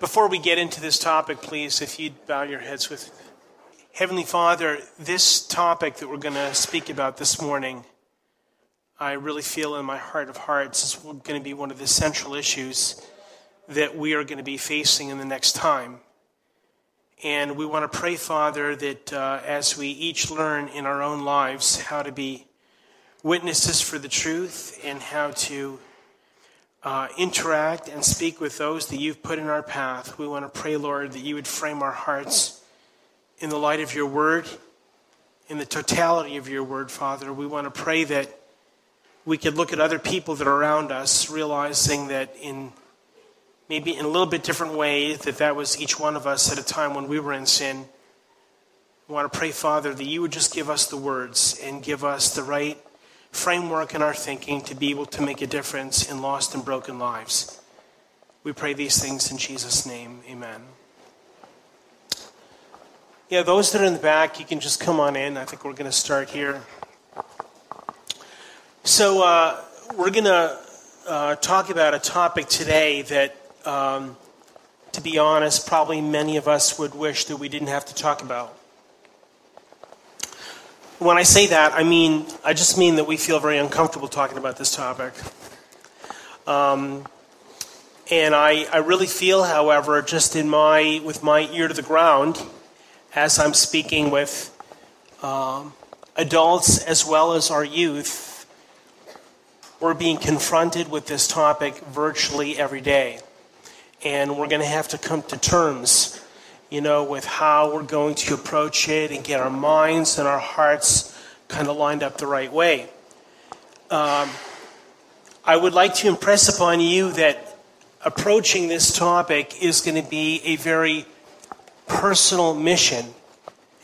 Before we get into this topic, please, if you'd bow your heads with Heavenly Father, this topic that we're going to speak about this morning, I really feel in my heart of hearts is going to be one of the central issues that we are going to be facing in the next time. And we want to pray, Father, that uh, as we each learn in our own lives how to be witnesses for the truth and how to uh, interact and speak with those that you've put in our path. We want to pray, Lord, that you would frame our hearts in the light of your word, in the totality of your word, Father. We want to pray that we could look at other people that are around us, realizing that in maybe in a little bit different way, that that was each one of us at a time when we were in sin. We want to pray, Father, that you would just give us the words and give us the right framework in our thinking to be able to make a difference in lost and broken lives. We pray these things in Jesus' name. Amen. Yeah, those that are in the back, you can just come on in. I think we're going to start here. So, uh, we're going to uh, talk about a topic today that, um, to be honest, probably many of us would wish that we didn't have to talk about. When I say that, I mean, I just mean that we feel very uncomfortable talking about this topic. Um, and I, I really feel, however, just in my, with my ear to the ground, as I'm speaking with um, adults as well as our youth, we're being confronted with this topic virtually every day. And we're going to have to come to terms you know, with how we're going to approach it and get our minds and our hearts kind of lined up the right way. Um, I would like to impress upon you that approaching this topic is going to be a very personal mission.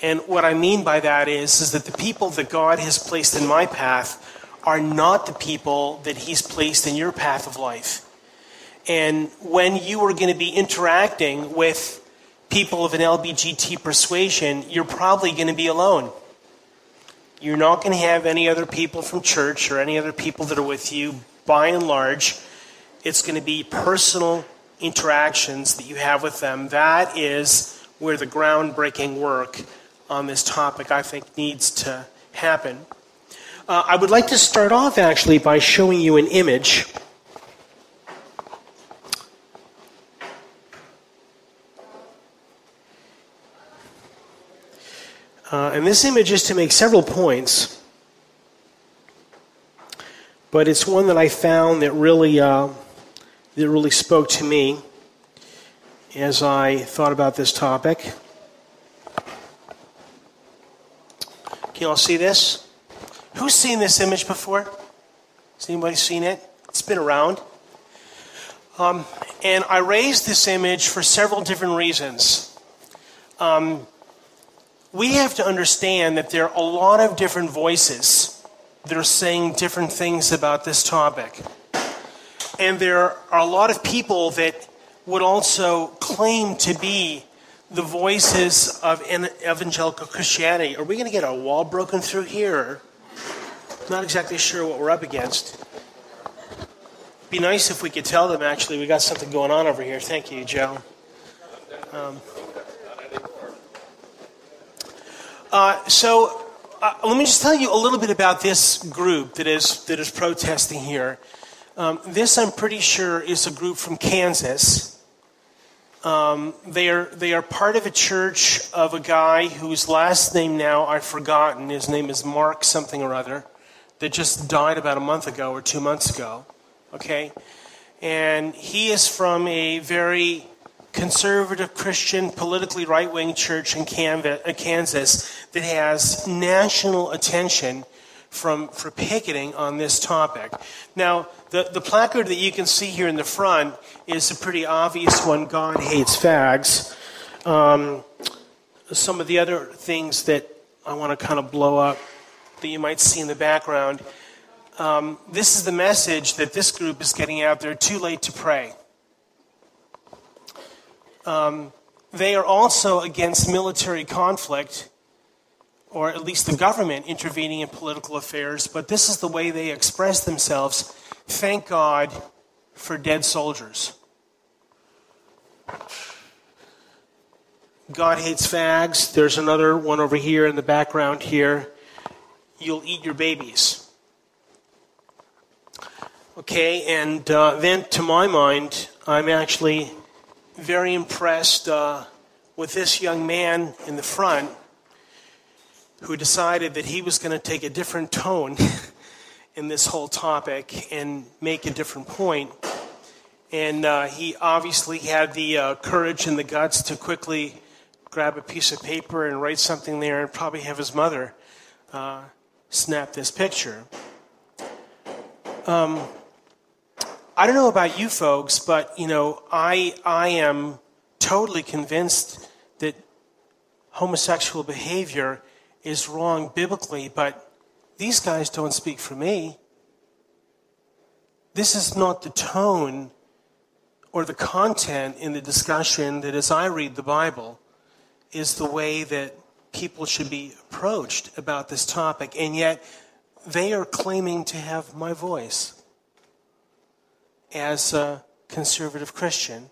And what I mean by that is, is that the people that God has placed in my path are not the people that He's placed in your path of life. And when you are going to be interacting with people of an LBGT persuasion, you're probably going to be alone. You're not going to have any other people from church or any other people that are with you. By and large, it's going to be personal interactions that you have with them. That is where the groundbreaking work on this topic, I think, needs to happen. Uh, I would like to start off actually by showing you an image Uh, and this image is to make several points, but it's one that I found that really, uh, that really spoke to me as I thought about this topic. Can you all see this? Who's seen this image before? Has anybody seen it? It's been around. Um, and I raised this image for several different reasons. Um, we have to understand that there are a lot of different voices that are saying different things about this topic. And there are a lot of people that would also claim to be the voices of evangelical Christianity. Are we going to get a wall broken through here? Not exactly sure what we're up against. Be nice if we could tell them actually we got something going on over here. Thank you, Joe. Um, Uh, so uh, let me just tell you a little bit about this group that is that is protesting here. Um, this, I'm pretty sure, is a group from Kansas. Um, they are they are part of a church of a guy whose last name now I've forgotten. His name is Mark something or other, that just died about a month ago or two months ago. Okay, and he is from a very conservative Christian, politically right wing church in Kansas that has national attention from, for picketing on this topic. Now, the, the placard that you can see here in the front is a pretty obvious one God hates fags. Um, some of the other things that I want to kind of blow up that you might see in the background. Um, this is the message that this group is getting out there too late to pray. Um, they are also against military conflict, or at least the government intervening in political affairs, but this is the way they express themselves. Thank God for dead soldiers. God hates fags. There's another one over here in the background here. You'll eat your babies. Okay, and uh, then to my mind, I'm actually very impressed uh, with this young man in the front who decided that he was going to take a different tone in this whole topic and make a different point. And uh, he obviously had the uh, courage and the guts to quickly grab a piece of paper and write something there and probably have his mother uh, snap this picture. Um, I don't know about you folks, but you know, I I am totally convinced that homosexual behavior is wrong biblically, but these guys don't speak for me. This is not the tone or the content in the discussion that, as I read the Bible, is the way that people should be approached about this topic. And yet, they are claiming to have my voice as a conservative Christian.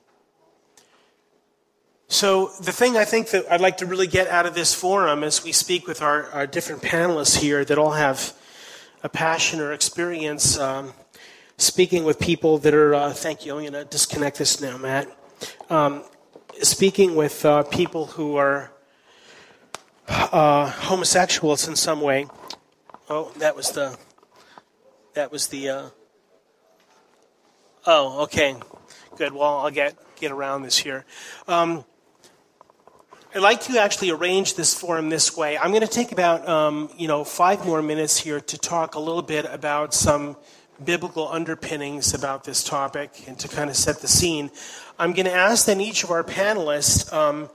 So, the thing I think that I'd like to really get out of this forum as we speak with our, our different panelists here that all have a passion or experience um, speaking with people that are, uh, thank you, I'm going to disconnect this now, Matt. Um, speaking with uh, people who are uh, homosexuals in some way. Oh, that was the, that was the, uh, oh, okay, good. Well, I'll get, get around this here. Um, I'd like to actually arrange this forum this way. I'm going to take about um, you know five more minutes here to talk a little bit about some biblical underpinnings about this topic and to kind of set the scene. I'm going to ask then each of our panelists um,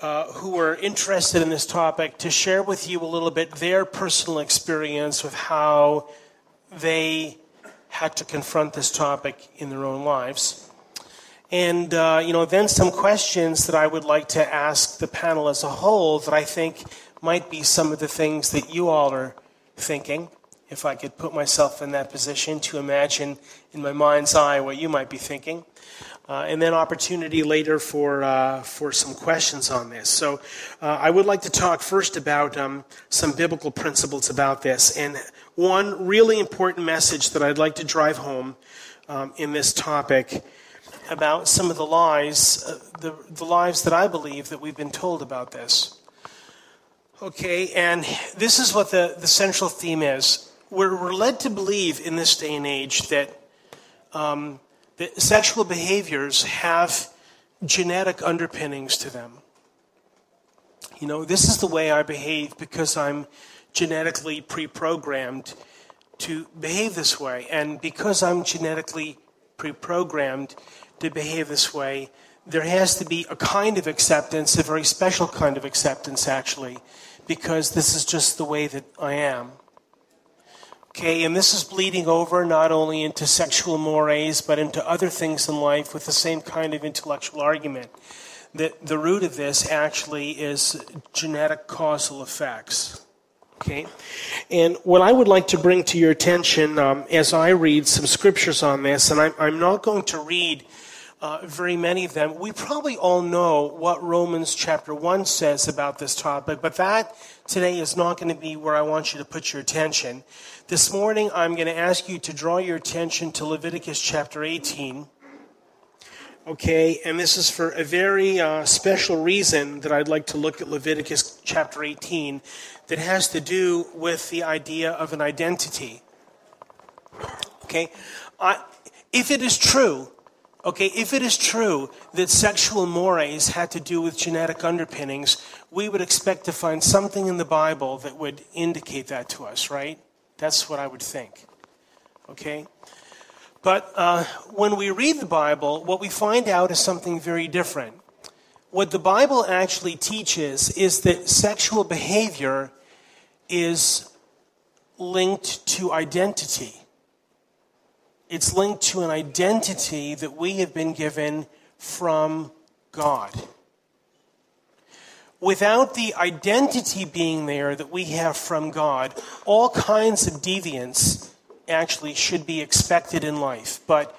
uh, who are interested in this topic to share with you a little bit their personal experience with how they had to confront this topic in their own lives. And, uh, you know, then some questions that I would like to ask the panel as a whole that I think might be some of the things that you all are thinking. If I could put myself in that position to imagine in my mind's eye what you might be thinking. Uh, and then opportunity later for, uh, for some questions on this. So uh, I would like to talk first about um, some biblical principles about this. And one really important message that I'd like to drive home um, in this topic about some of the lies, uh, the, the lies that I believe that we've been told about this. Okay, and this is what the, the central theme is. We're, we're led to believe in this day and age that, um, that sexual behaviors have genetic underpinnings to them. You know, this is the way I behave because I'm genetically pre programmed to behave this way. And because I'm genetically pre programmed, to behave this way, there has to be a kind of acceptance, a very special kind of acceptance, actually, because this is just the way that I am. Okay, and this is bleeding over not only into sexual mores, but into other things in life with the same kind of intellectual argument. That the root of this actually is genetic causal effects. Okay? And what I would like to bring to your attention um, as I read some scriptures on this, and I'm, I'm not going to read uh, very many of them. We probably all know what Romans chapter 1 says about this topic, but that today is not going to be where I want you to put your attention. This morning, I'm going to ask you to draw your attention to Leviticus chapter 18. Okay, and this is for a very uh, special reason that I'd like to look at Leviticus chapter 18 that has to do with the idea of an identity. Okay, I, if it is true Okay, if it is true that sexual mores had to do with genetic underpinnings, we would expect to find something in the Bible that would indicate that to us, right? That's what I would think. Okay? But uh, when we read the Bible, what we find out is something very different. What the Bible actually teaches is that sexual behavior is linked to identity. It's linked to an identity that we have been given from God. Without the identity being there that we have from God, all kinds of deviance actually should be expected in life. But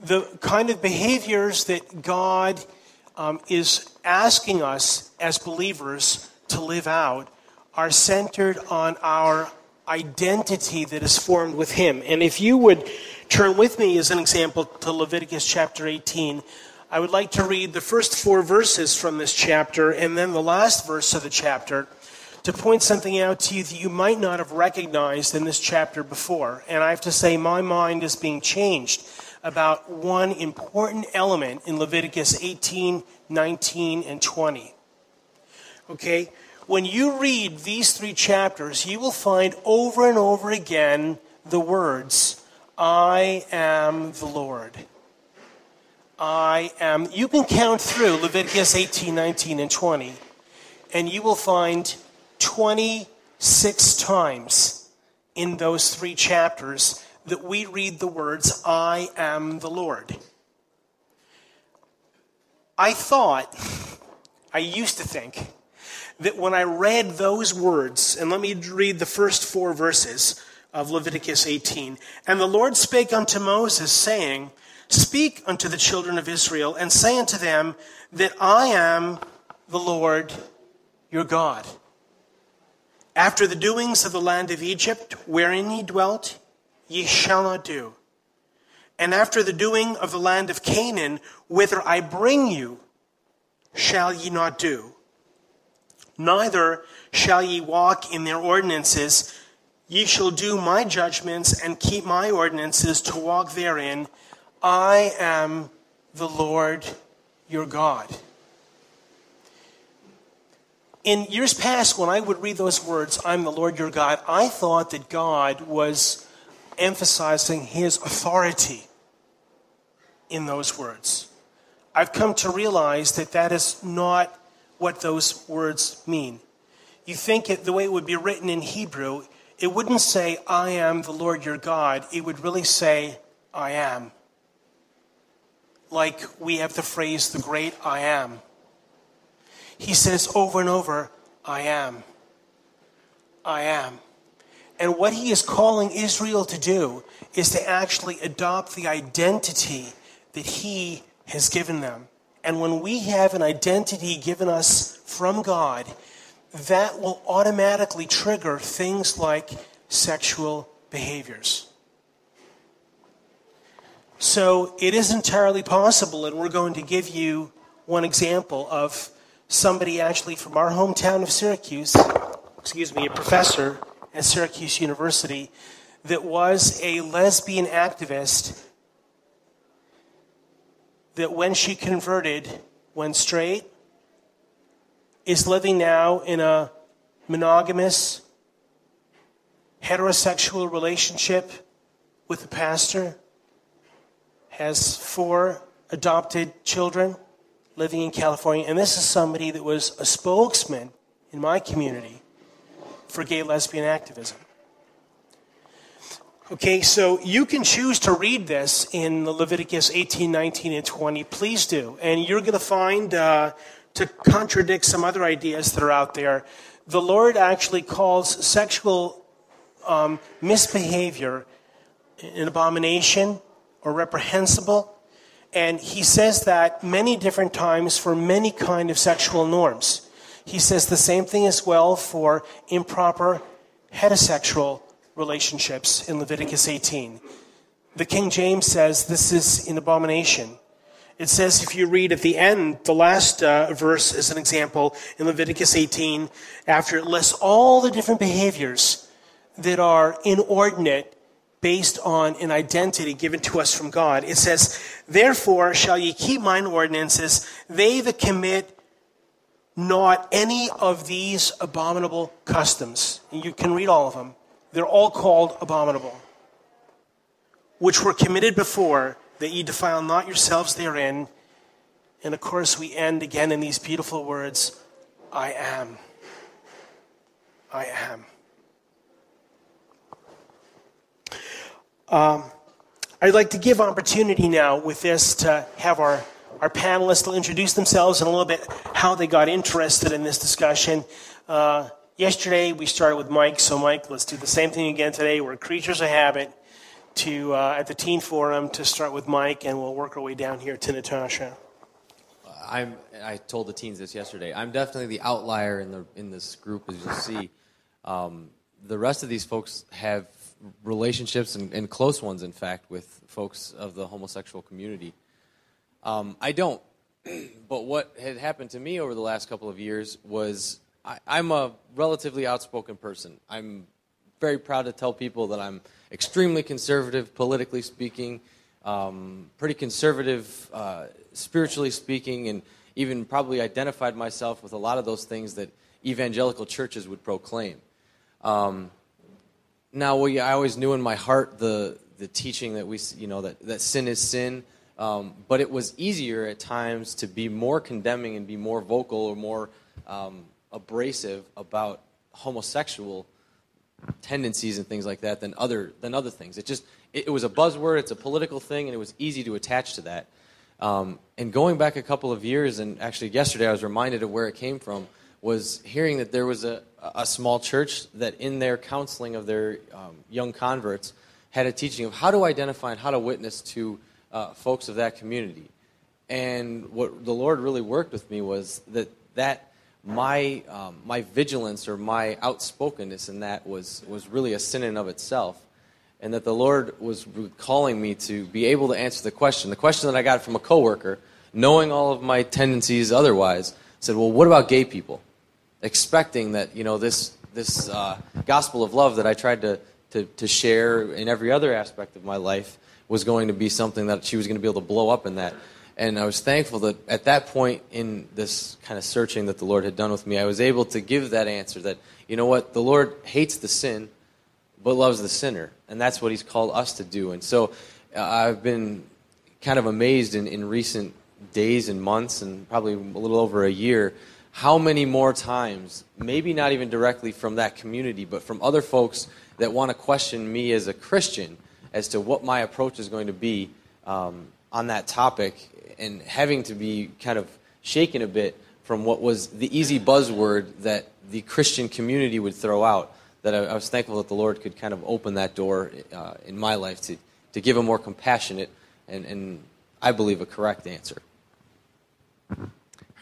the kind of behaviors that God um, is asking us as believers to live out are centered on our identity that is formed with Him. And if you would turn with me, as an example, to Leviticus chapter 18, I would like to read the first four verses from this chapter and then the last verse of the chapter to point something out to you that you might not have recognized in this chapter before. And I have to say, my mind is being changed about one important element in Leviticus 18, 19, and 20. Okay? When you read these three chapters, you will find over and over again the words, I am the Lord. I am. You can count through Leviticus 18, 19, and 20, and you will find 26 times in those three chapters that we read the words, I am the Lord. I thought, I used to think, that when I read those words, and let me read the first four verses of Leviticus 18, and the Lord spake unto Moses, saying, Speak unto the children of Israel, and say unto them that I am the Lord your God. After the doings of the land of Egypt, wherein ye dwelt, ye shall not do. And after the doing of the land of Canaan, whither I bring you, shall ye not do. Neither shall ye walk in their ordinances. Ye shall do my judgments and keep my ordinances to walk therein. I am the Lord your God. In years past, when I would read those words, I'm the Lord your God, I thought that God was emphasizing his authority in those words. I've come to realize that that is not what those words mean. You think it the way it would be written in Hebrew, it wouldn't say, I am the Lord your God. It would really say, I am. Like we have the phrase, the great I am. He says over and over, I am. I am. And what he is calling Israel to do is to actually adopt the identity that he has given them. And when we have an identity given us from God, that will automatically trigger things like sexual behaviors. So it is entirely possible, and we're going to give you one example of somebody actually from our hometown of Syracuse, excuse me, a professor at Syracuse University that was a lesbian activist that when she converted went straight, is living now in a monogamous, heterosexual relationship with a pastor, has four adopted children living in California. And this is somebody that was a spokesman in my community for gay lesbian activism. Okay, so you can choose to read this in Leviticus 18, 19, and 20. Please do. And you're going to find, uh, to contradict some other ideas that are out there, the Lord actually calls sexual um, misbehavior an abomination or reprehensible. And he says that many different times for many kind of sexual norms. He says the same thing as well for improper heterosexual relationships in Leviticus 18. The King James says this is an abomination. It says, if you read at the end, the last uh, verse is an example in Leviticus 18, after it lists all the different behaviors that are inordinate based on an identity given to us from God. It says, Therefore shall ye keep mine ordinances, they that commit not any of these abominable customs. You can read all of them. They're all called abominable, which were committed before, that ye defile not yourselves therein. And of course, we end again in these beautiful words I am. I am. Um, I'd like to give opportunity now with this to have our, our panelists introduce themselves and a little bit how they got interested in this discussion. Uh, Yesterday we started with Mike, so Mike, let's do the same thing again today. We're creatures of habit to uh, at the teen forum to start with Mike, and we'll work our way down here to Natasha. I'm. I told the teens this yesterday. I'm definitely the outlier in the in this group, as you'll see. Um, the rest of these folks have relationships and, and, close ones, in fact, with folks of the homosexual community. Um, I don't. but what had happened to me over the last couple of years was I, I'm a relatively outspoken person. I'm very proud to tell people that I'm extremely conservative, politically speaking, um, pretty conservative, uh, spiritually speaking, and even probably identified myself with a lot of those things that evangelical churches would proclaim. Um, now, I always knew in my heart the the teaching that we, you know, that, that sin is sin. Um, but it was easier at times to be more condemning and be more vocal or more um, abrasive about homosexual tendencies and things like that than other than other things. It just it, it was a buzzword. It's a political thing, and it was easy to attach to that. Um, and going back a couple of years, and actually yesterday I was reminded of where it came from. Was hearing that there was a, a small church that in their counseling of their um, young converts had a teaching of how to identify and how to witness to uh, folks of that community. And what the Lord really worked with me was that that my um, my vigilance or my outspokenness in that was was really a sin in of itself, and that the Lord was calling me to be able to answer the question. The question that I got from a coworker, knowing all of my tendencies otherwise, said, "Well, what about gay people?" Expecting that you know this this uh, gospel of love that I tried to to, to share in every other aspect of my life was going to be something that she was going to be able to blow up in that. And I was thankful that at that point in this kind of searching that the Lord had done with me, I was able to give that answer that, you know what, the Lord hates the sin, but loves the sinner. And that's what He's called us to do. And so uh, I've been kind of amazed in, in recent days and months, and probably a little over a year, how many more times, maybe not even directly from that community, but from other folks that want to question me as a Christian as to what my approach is going to be um, on that topic and having to be kind of shaken a bit from what was the easy buzzword that the Christian community would throw out. That I, I was thankful that the Lord could kind of open that door uh, in my life to, to give a more compassionate and, and I believe a correct answer.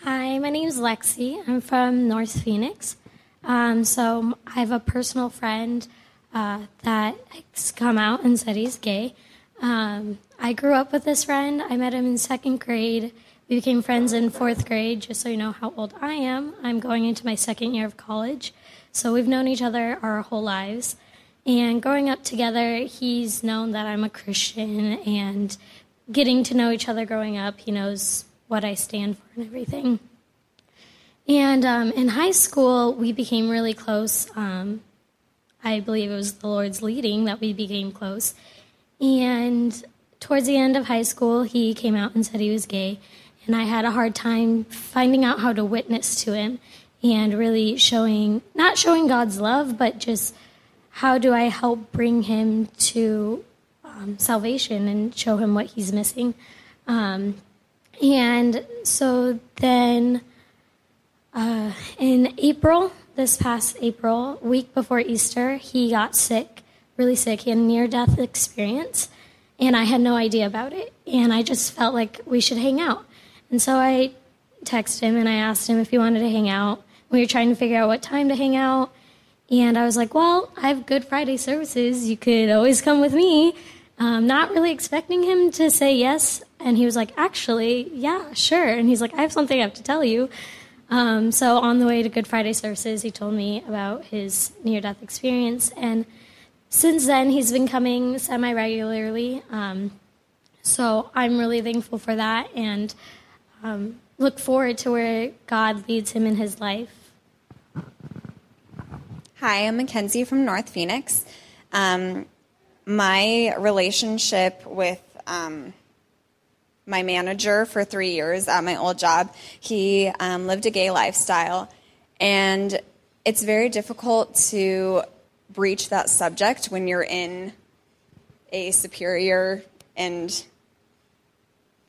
Hi, my name is Lexi. I'm from North Phoenix. Um, so I have a personal friend uh, that has come out and said he's gay. Um, I grew up with this friend. I met him in second grade. We became friends in fourth grade, just so you know how old I am. I'm going into my second year of college. So we've known each other our whole lives. And growing up together, he's known that I'm a Christian and getting to know each other growing up, he knows what I stand for and everything. And um, in high school, we became really close. Um, I believe it was the Lord's leading that we became close. And towards the end of high school, he came out and said he was gay. And I had a hard time finding out how to witness to him and really showing, not showing God's love, but just how do I help bring him to um, salvation and show him what he's missing. Um, and so then uh, in April, this past April, week before Easter, he got sick, really sick. He had a near death experience, and I had no idea about it. And I just felt like we should hang out. And so I texted him and I asked him if he wanted to hang out. We were trying to figure out what time to hang out. And I was like, well, I have Good Friday services. You could always come with me. Um, not really expecting him to say yes. And he was like, actually, yeah, sure. And he's like, I have something I have to tell you. Um, so on the way to Good Friday services, he told me about his near-death experience, and since then he's been coming semi-regularly. Um, so I'm really thankful for that, and um, look forward to where God leads him in his life. Hi, I'm Mackenzie from North Phoenix. Um, my relationship with um, my manager for three years at my old job. He um, lived a gay lifestyle, and it's very difficult to breach that subject when you're in a superior and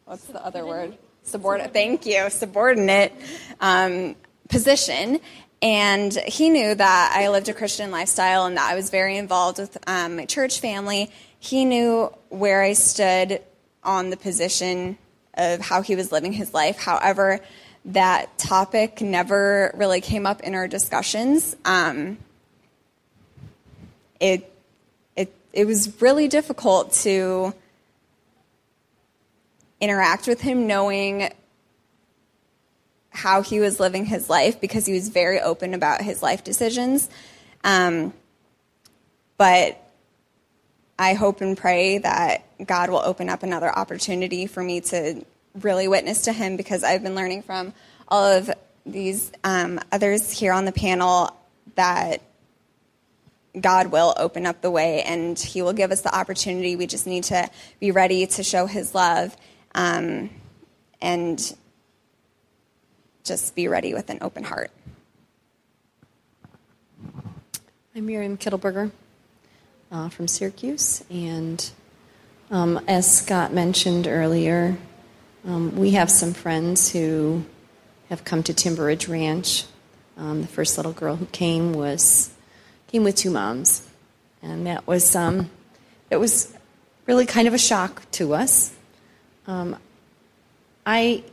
what's the other word? Subordinate. Thank you, subordinate um, position. And he knew that I lived a Christian lifestyle and that I was very involved with um, my church family. He knew where I stood on the position of how he was living his life. However, that topic never really came up in our discussions. Um, it, it, it was really difficult to interact with him knowing how he was living his life because he was very open about his life decisions. Um, but I hope and pray that God will open up another opportunity for me to really witness to him because I've been learning from all of these um, others here on the panel that God will open up the way and He will give us the opportunity. We just need to be ready to show His love um, and just be ready with an open heart. I'm Miriam Kittleberger uh, from Syracuse, and um, as Scott mentioned earlier, um, we have some friends who have come to Timber Ridge Ranch. Um, the first little girl who came was came with two moms, and that was um, it was really kind of a shock to us. Um, I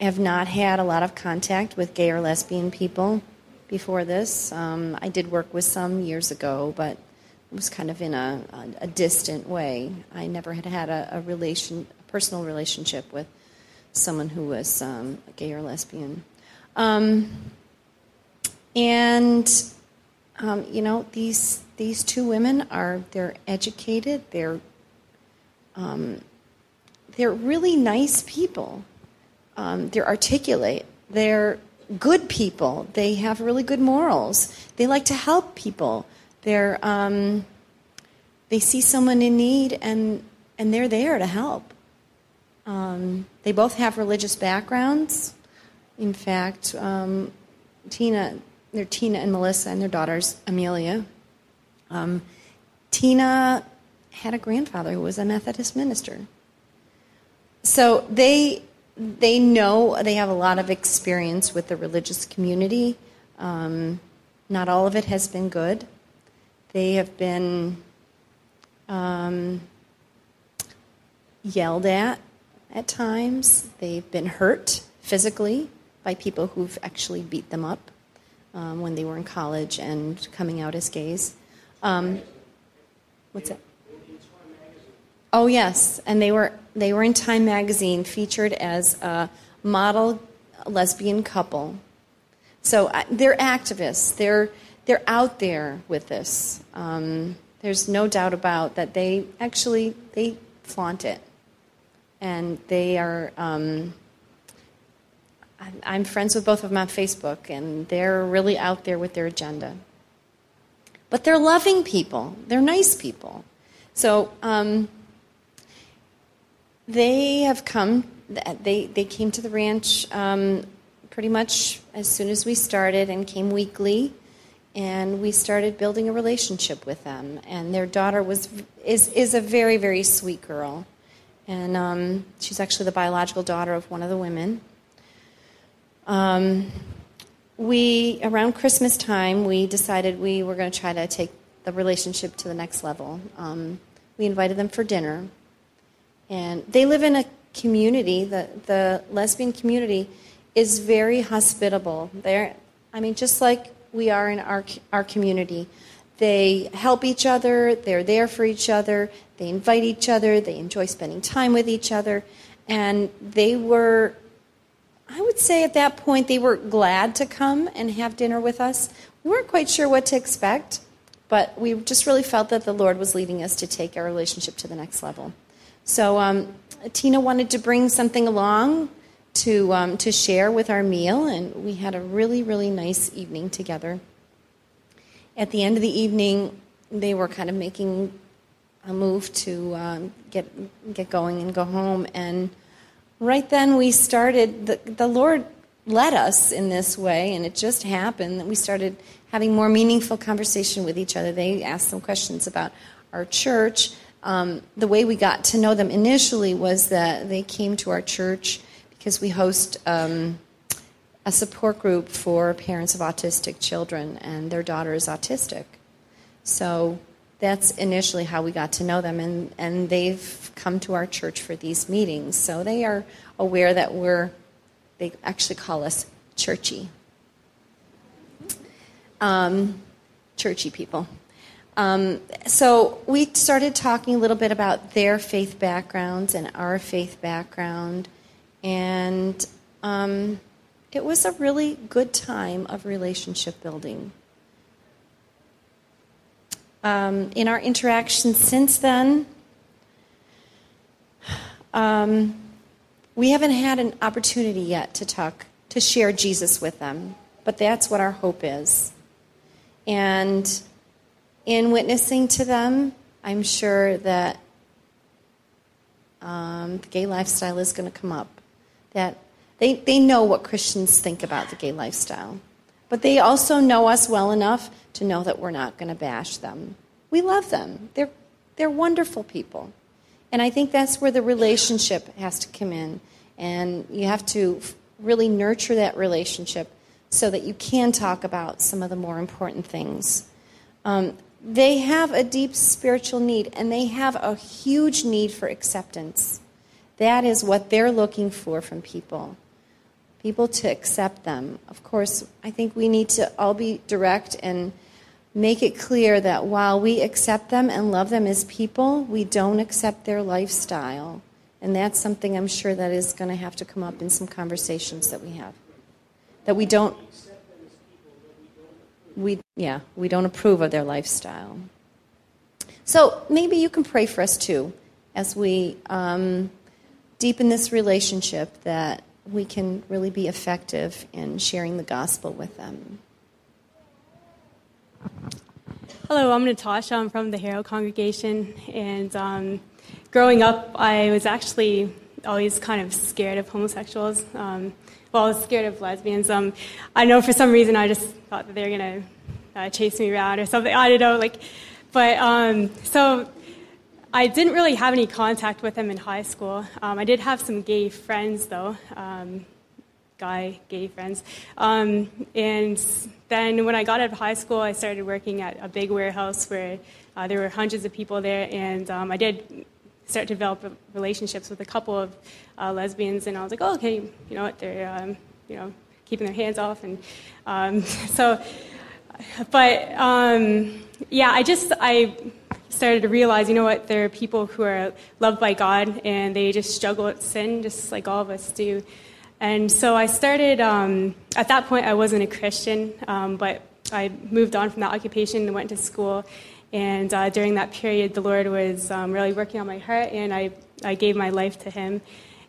have not had a lot of contact with gay or lesbian people before this. Um, I did work with some years ago, but it was kind of in a, a, distant way. I never had had a, a, relation, a personal relationship with someone who was um, gay or lesbian. Um, and um, you know, these these two women are they're educated. They're um, they're really nice people. Um, they're articulate. They're good people. They have really good morals. They like to help people. They're um, they see someone in need and and they're there to help. Um, they both have religious backgrounds. In fact, um, Tina, they're Tina and Melissa, and their daughters Amelia. Um, Tina had a grandfather who was a Methodist minister. So they they know they have a lot of experience with the religious community. Um, not all of it has been good. They have been um, yelled at at times. They've been hurt physically by people who've actually beat them up um, when they were in college and coming out as gays. Um, what's that? Oh yes, and they were they were in Time magazine featured as a model lesbian couple. So uh, they're activists. They're they're out there with this. Um, there's no doubt about that. They actually they flaunt it, and they are. Um, I'm friends with both of them on Facebook, and they're really out there with their agenda. But they're loving people. They're nice people. So. Um, they have come. They they came to the ranch um, pretty much as soon as we started and came weekly, and we started building a relationship with them. And their daughter was is is a very very sweet girl, and um, she's actually the biological daughter of one of the women. Um, we around Christmas time we decided we were going to try to take the relationship to the next level. Um, we invited them for dinner and they live in a community, the, the lesbian community is very hospitable. They're, I mean, just like we are in our, our community. They help each other, they're there for each other, they invite each other, they enjoy spending time with each other. And they were, I would say at that point, they were glad to come and have dinner with us. We weren't quite sure what to expect, but we just really felt that the Lord was leading us to take our relationship to the next level. So um, Tina wanted to bring something along to um, to share with our meal, and we had a really really nice evening together. At the end of the evening, they were kind of making a move to um, get get going and go home, and right then we started. The, the Lord led us in this way, and it just happened that we started having more meaningful conversation with each other. They asked some questions about our church um, the way we got to know them initially was that they came to our church because we host um, a support group for parents of autistic children, and their daughter is autistic. So that's initially how we got to know them, and, and they've come to our church for these meetings. So they are aware that we're, they actually call us churchy. Um, churchy people. Um, so we started talking a little bit about their faith backgrounds and our faith background, and um, it was a really good time of relationship building. Um, in our interactions since then, um, we haven't had an opportunity yet to talk, to share Jesus with them, but that's what our hope is. And in witnessing to them, I'm sure that um, the gay lifestyle is going to come up. That they, they know what Christians think about the gay lifestyle. But they also know us well enough to know that we're not going to bash them. We love them. They're, they're wonderful people. And I think that's where the relationship has to come in. And you have to really nurture that relationship so that you can talk about some of the more important things. Um, they have a deep spiritual need, and they have a huge need for acceptance. That is what they're looking for from people people to accept them. Of course, I think we need to all be direct and make it clear that while we accept them and love them as people, we don't accept their lifestyle. And that's something I'm sure that is going to have to come up in some conversations that we have. That we don't we yeah, we don't approve of their lifestyle. So maybe you can pray for us too as we um, deepen this relationship that we can really be effective in sharing the gospel with them. Hello, I'm Natasha. I'm from the Harrow congregation. And um, growing up, I was actually always kind of scared of homosexuals. Um, well, I was scared of lesbians. Um, I know for some reason I just thought that they were going to uh, chase me around or something. I don't know. Like, but um, so I didn't really have any contact with them in high school. Um, I did have some gay friends, though, um, guy gay friends. Um, and then when I got out of high school, I started working at a big warehouse where uh, there were hundreds of people there, and um, I did start to develop relationships with a couple of uh, lesbians, and I was like, oh, okay, you know what, they're, um, you know, keeping their hands off, and um, so, but yeah, I just I started to realize, you know what, there are people who are loved by God and they just struggle with sin, just like all of us do. And so I started, um, at that point, I wasn't a Christian, um, but I moved on from that occupation and went to school. And uh, during that period, the Lord was um, really working on my heart, and I, I gave my life to Him.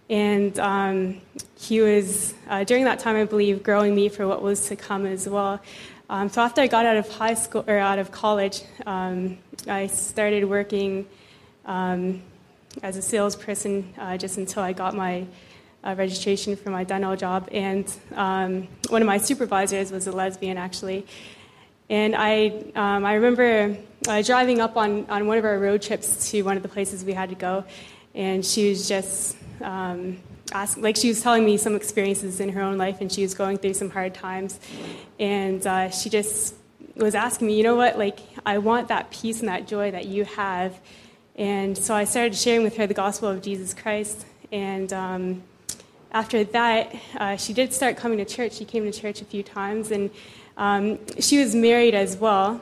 And um, He was, uh, during that time, I believe, growing me for what was to come as well. Um, so after I got out of high school or out of college, um, I started working um, as a salesperson uh, just until I got my uh, registration for my dental job. And um, one of my supervisors was a lesbian, actually. And I, um, I remember uh, driving up on, on one of our road trips to one of the places we had to go, and she was just um, ask, like she was telling me some experiences in her own life, and she was going through some hard times, and uh, she just was asking me, you know what, like I want that peace and that joy that you have, and so I started sharing with her the gospel of Jesus Christ, and um, after that, uh, she did start coming to church. She came to church a few times, and um, she was married as well.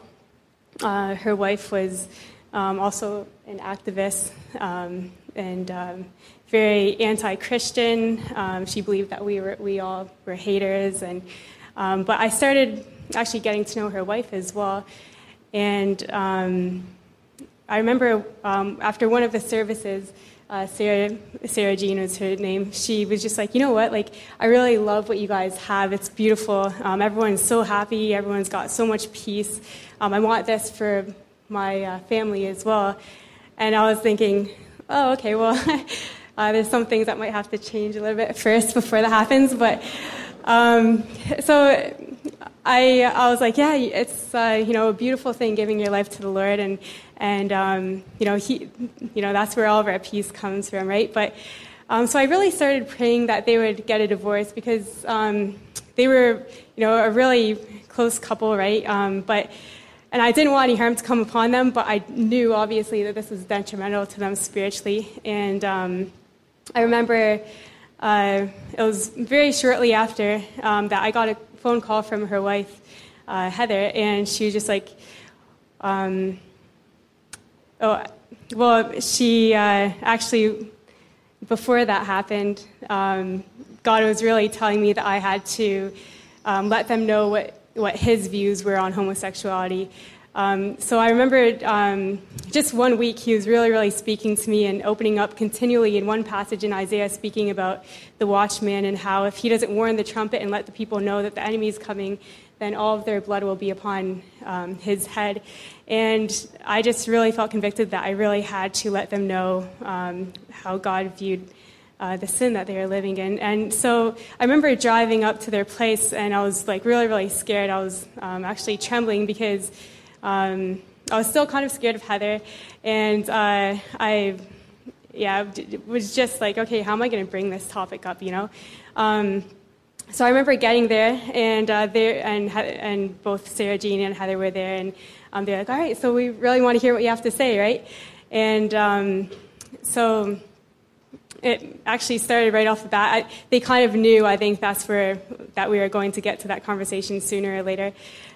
Uh, her wife was um, also an activist, um, and um, very anti-Christian. Um, she believed that we were we all were haters, and um, but I started actually getting to know her wife as well, and um, I remember um, after one of the services. Uh, Sarah, Sarah Jean was her name. She was just like, you know what? Like, I really love what you guys have. It's beautiful. Um, everyone's so happy. Everyone's got so much peace. Um, I want this for my uh, family as well. And I was thinking, oh, okay, well, Uh, there's some things that might have to change a little bit first before that happens, but um, so I I was like, yeah, it's uh, you know a beautiful thing giving your life to the Lord, and and um, you know he you know that's where all of our peace comes from, right? But um, so I really started praying that they would get a divorce because um, they were you know a really close couple, right? Um, but and I didn't want any harm to come upon them, but I knew obviously that this was detrimental to them spiritually. And um, I remember uh, it was very shortly after um, that I got a phone call from her wife, uh, Heather, and she was just like, um, oh, well, she uh, actually, before that happened, um, God was really telling me that I had to um, let them know what, what his views were on homosexuality. Um, so I remember um, just one week he was really, really speaking to me and opening up continually in one passage in Isaiah, speaking about the watchman and how if he doesn't warn the trumpet and let the people know that the enemy is coming, then all of their blood will be upon um, his head. And I just really felt convicted that I really had to let them know um, how God viewed uh, the sin that they were living in. And so I remember driving up to their place, and I was like really, really scared. I was um, actually trembling because um, I was still kind of scared of Heather, and uh, I, yeah, was just like, okay, how am I going to bring this topic up? You know. Um, so I remember getting there, and uh, there, and and both Sarah Jean and Heather were there, and um, they're like, "All right, so we really want to hear what you have to say, right?" And um, so it actually started right off the bat. I, they kind of knew, I think, that's where that we were going to get to that conversation sooner or later.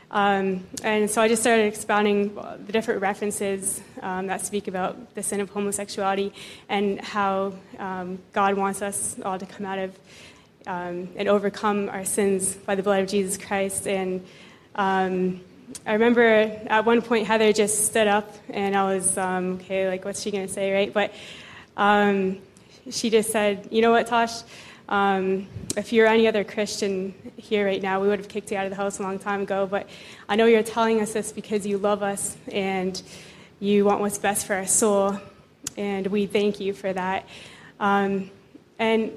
Um, and so I just started expounding the different references um, that speak about the sin of homosexuality and how um, God wants us all to come out of um, and overcome our sins by the blood of Jesus Christ. And um, I remember at one point Heather just stood up, and I was um, okay, like what's she going to say, right? But she just said, "You know what, Tosh." Um, if you're any other Christian here right now, we would have kicked you out of the house a long time ago. But I know you're telling us this because you love us and you want what's best for our soul. And we thank you for that. Um, and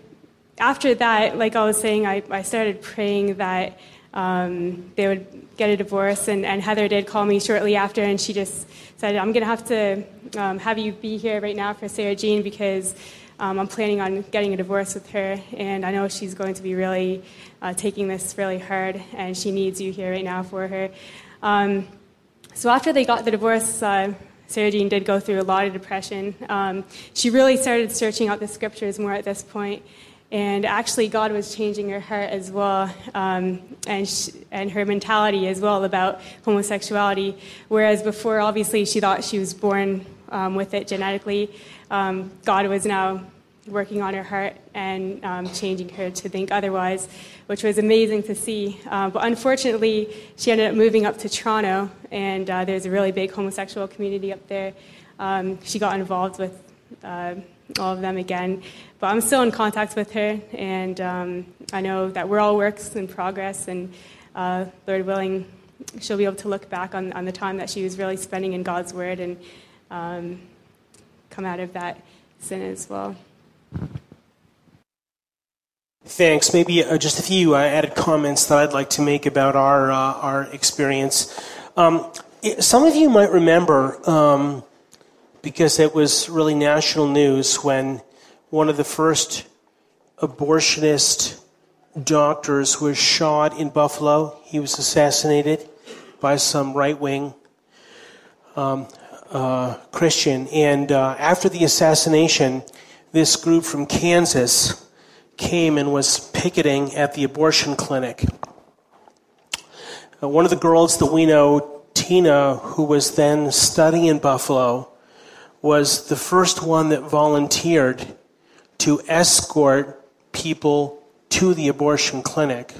after that, like I was saying, I, I started praying that um, they would get a divorce. And, and, Heather did call me shortly after, and she just said, I'm going to have to um, have you be here right now for Sarah Jean because um, I'm planning on getting a divorce with her, and I know she's going to be really uh, taking this really hard, and she needs you here right now for her. Um, so after they got the divorce, uh, Sarah Jean did go through a lot of depression. Um, she really started searching out the scriptures more at this point, and actually God was changing her heart as well, um, and she, and her mentality as well about homosexuality. Whereas before, obviously, she thought she was born um, with it genetically um, God was now working on her heart and um, changing her to think otherwise, which was amazing to see. Uh, but unfortunately, she ended up moving up to Toronto, and uh, there's a really big homosexual community up there. Um, she got involved with uh, all of them again. But I'm still in contact with her, and um, I know that we're all works in progress, and uh, Lord willing, she'll be able to look back on, on the time that she was really spending in God's Word and um, come out of that sin as well. Thanks. Maybe uh, just a few uh, added comments that I'd like to make about our uh, our experience. Um, some of you might remember, um, because it was really national news when one of the first abortionist doctors was shot in Buffalo. He was assassinated by some right wing um, uh, Christian. And uh, after the assassination, this group from Kansas came and was picketing at the abortion clinic. Uh, one of the girls that we know, Tina, who was then studying in Buffalo, was the first one that volunteered to escort people to the abortion clinic.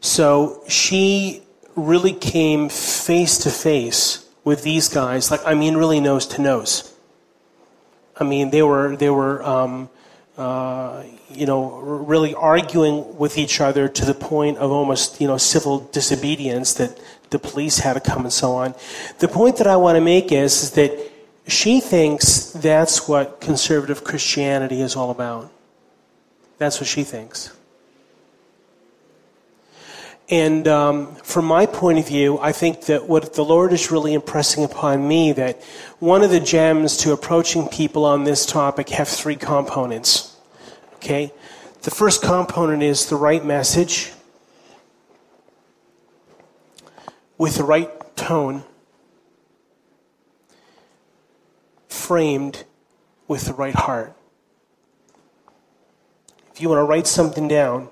So she really came face to face with these guys, like I mean, really nose to nose. I mean, they were they were um, uh, you know really arguing with each other to the point of almost you know civil disobedience that the police had to come and so on. The point that I want to make is, is that she thinks that's what conservative Christianity is all about. That's what she thinks. And um, from my point of view, I think that what the Lord is really impressing upon me that one of the gems to approaching people on this topic have three components. Okay, the first component is the right message with the right tone framed with the right heart. If you want to write something down,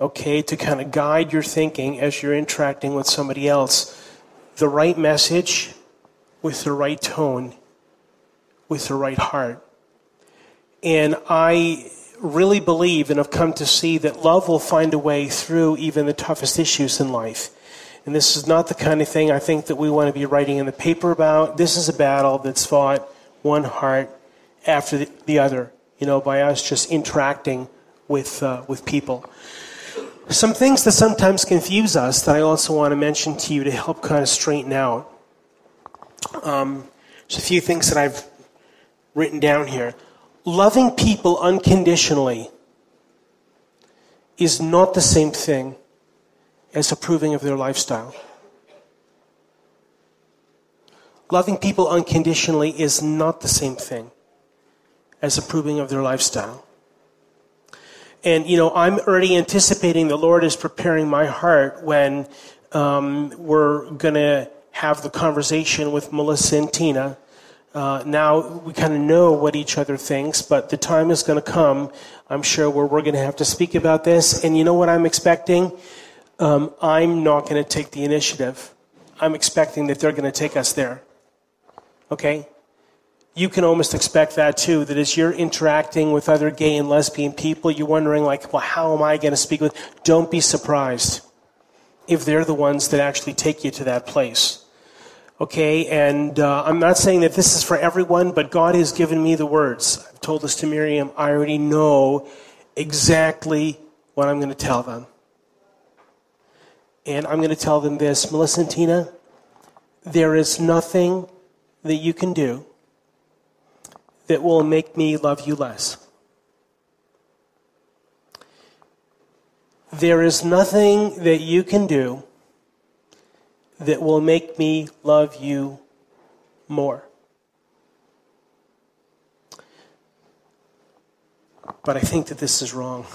okay, to kind of guide your thinking as you're interacting with somebody else, the right message with the right tone, with the right heart. And I really believe and have come to see that love will find a way through even the toughest issues in life. And this is not the kind of thing I think that we want to be writing in the paper about. This is a battle that's fought one heart after the, the other, you know, by us just interacting with, uh, with people. Some things that sometimes confuse us that I also want to mention to you to help kind of straighten out. Um, there's a few things that I've written down here. Loving people unconditionally is not the same thing as approving of their lifestyle. Loving people unconditionally is not the same thing as approving of their lifestyle. And, you know, I'm already anticipating the Lord is preparing my heart when um, we're going to have the conversation with Melissa and Tina. Uh, now we kind of know what each other thinks, but the time is going to come, I'm sure, where we're going to have to speak about this. And you know what I'm expecting? Um, I'm not going to take the initiative. I'm expecting that they're going to take us there. Okay? You can almost expect that too that as you're interacting with other gay and lesbian people you're wondering like well how am i going to speak with don't be surprised if they're the ones that actually take you to that place okay? And uh, i'm not saying that this is for everyone but god has given me the words. I've told this to miriam. I already know exactly what i'm going to tell them. And i'm going to tell them this. Melissa and tina there is nothing that you can do that will make me love you less. There is nothing that you can do that will make me love you more. But I think that this is wrong.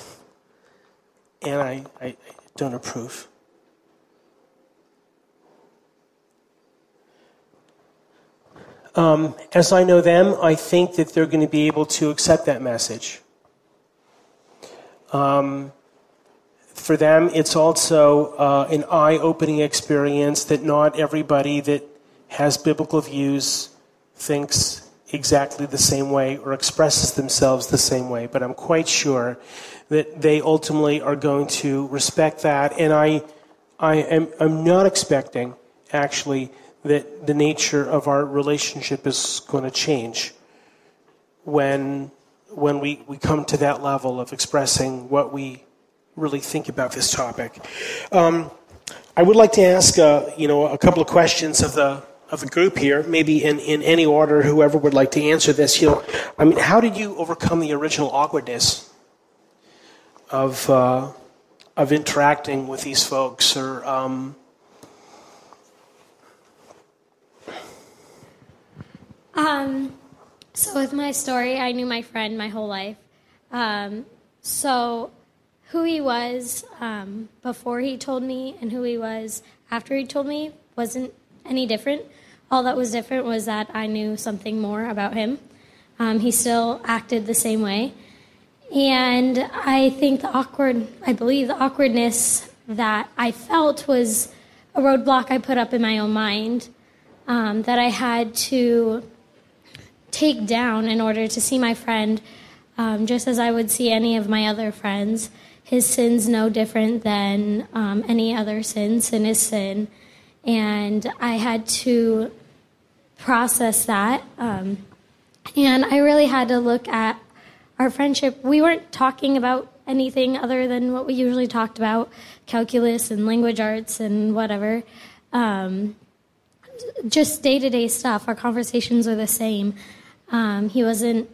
And I, I don't approve. Um, as I know them, I think that they're going to be able to accept that message. Um, for them, it's also uh, an eye opening experience that not everybody that has biblical views thinks exactly the same way or expresses themselves the same way. But I'm quite sure that they ultimately are going to respect that. And I, I am I'm not expecting, actually, that the nature of our relationship is going to change when when we, we come to that level of expressing what we really think about this topic. Um, I would like to ask uh, you know a couple of questions of the of the group here, maybe in, in any order, whoever would like to answer this. You know, I mean, how did you overcome the original awkwardness of uh, of interacting with these folks, or um, Um, so with my story, I knew my friend my whole life. Um, so who he was um, before he told me and who he was after he told me wasn't any different. All that was different was that I knew something more about him. Um, he still acted the same way. And I think the awkward, I believe the awkwardness that I felt was a roadblock I put up in my own mind um, that I had to take down in order to see my friend um, just as I would see any of my other friends. His sin's no different than um, any other sin. Sin is sin. And I had to process that. Um, and I really had to look at our friendship. We weren't talking about anything other than what we usually talked about calculus and language arts and whatever. Um, just day to day stuff. Our conversations are the same. Um, he wasn't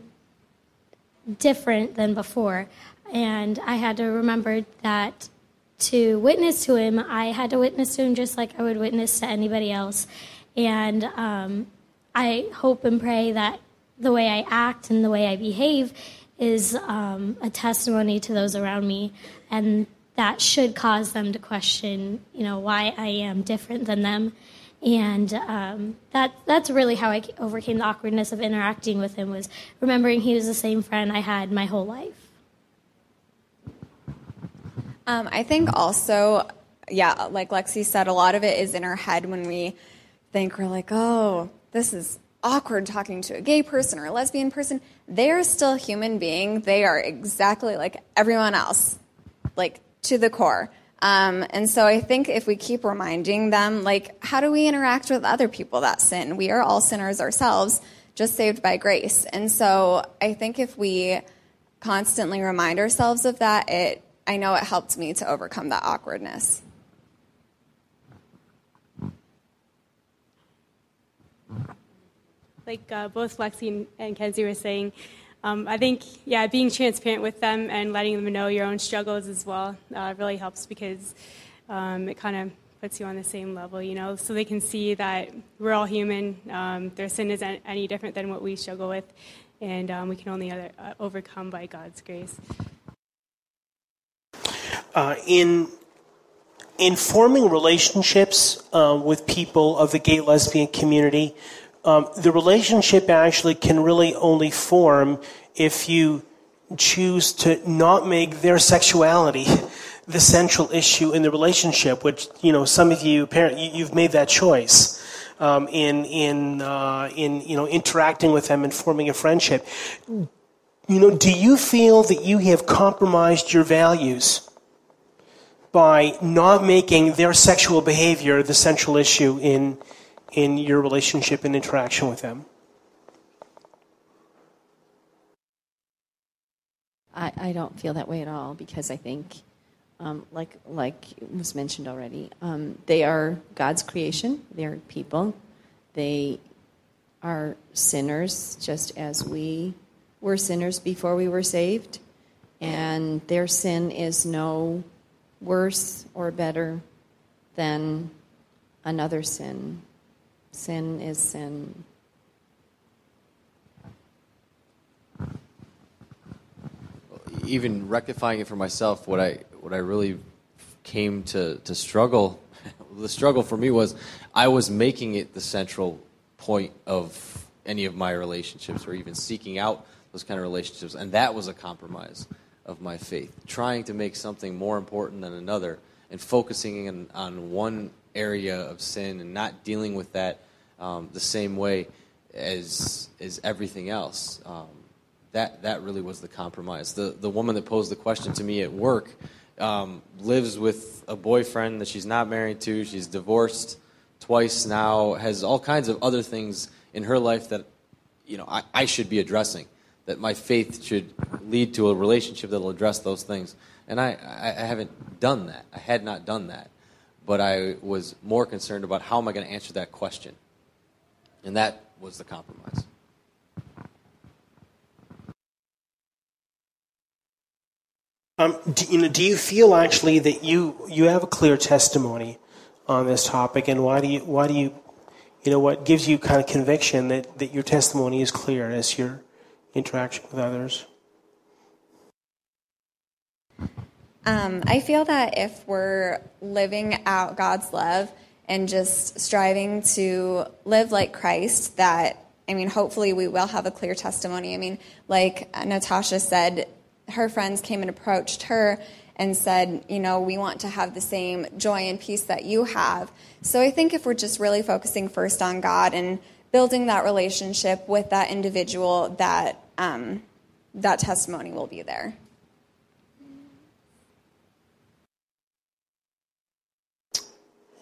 different than before. And I had to remember that to witness to him, I had to witness to him just like I would witness to anybody else. And um, I hope and pray that the way I act and the way I behave is um, a testimony to those around me, and that should cause them to question, you know, why I am different than them and um, that that's really how I overcame the awkwardness of interacting with him was remembering he was the same friend I had my whole life. Um, I think also, yeah, like Lexi said, a lot of it is in our head when we think we're like, oh, this is awkward talking to a gay person or a lesbian person. They're still a human being. They are exactly like everyone else, like to the core. Um, and so I think if we keep reminding them, like, how do we interact with other people that sin? We are all sinners ourselves, just saved by grace. And so I think if we constantly remind ourselves of that, it I know it helped me to overcome that awkwardness. Like uh, both Lexi and Kenzie were saying, um, I think, yeah, being transparent with them and letting them know your own struggles as well uh, really helps because um, it kind of puts you on the same level, you know, so they can see that we're all human. Um, their sin isn't any different than what we struggle with, and um, we can only other, uh, overcome by God's grace. Uh, in in forming relationships uh, with people of the gay lesbian community, um, the relationship actually can really only form if you choose to not make their sexuality the central issue in the relationship. Which you know, some of you apparently you've made that choice. Um, in in uh, in you know interacting with them and forming a friendship, you know, do you feel that you have compromised your values by not making their sexual behavior the central issue in, in your relationship and interaction with them? I, I don't feel that way at all because I think, um, like like was mentioned already, um, they are God's creation. They are people. They are sinners, just as we were sinners before we were saved, and their sin is no worse or better than another sin. Sin is sin. Even rectifying it for myself, what I what I really came to to struggle, the struggle for me was I was making it the central point of any of my relationships or even seeking out those kind of relationships, and that was a compromise of my faith, trying to make something more important than another and focusing in, on one area of sin and not dealing with that um, the same way as as everything else. Um, that that really was the compromise. The the woman that posed the question to me at work um, lives with a boyfriend that she's not married to. She's divorced twice now. Has all kinds of other things in her life that you know I, I should be addressing that my faith should lead to a relationship that will address those things. And I, I, I haven't done that. I had not done that. But I was more concerned about how am I going to answer that question. And that was the compromise. Um, do, you know, do you feel actually that you, you have a clear testimony on this topic, and why do you why do you you know what gives you kind of conviction that, that your testimony is clear as you're interaction with others? Um, I feel that if we're living out God's love and just striving to live like Christ, that, I mean, hopefully we will have a clear testimony. I mean, like Natasha said, her friends came and approached her and said, you know, we want to have the same joy and peace that you have. So I think if we're just really focusing first on God and building that relationship with that individual, that um, that testimony will be there.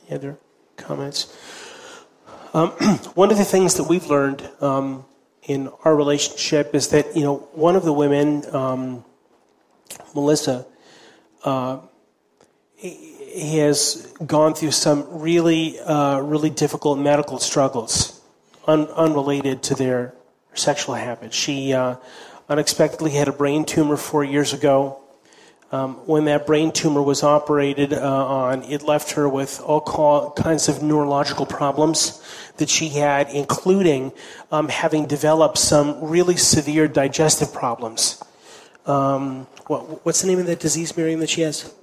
Any other comments? Um, one of the things that we've learned um, in our relationship is that you know one of the women, um, Melissa, uh, has gone through some really, uh, really difficult medical struggles, un- unrelated to their sexual habits. She uh, unexpectedly had a brain tumor four years ago. Um, when that brain tumor was operated uh, on, it left her with all kinds of neurological problems that she had, including um, having developed some really severe digestive problems. Um, what, what's the name of that disease, Miriam, that she has?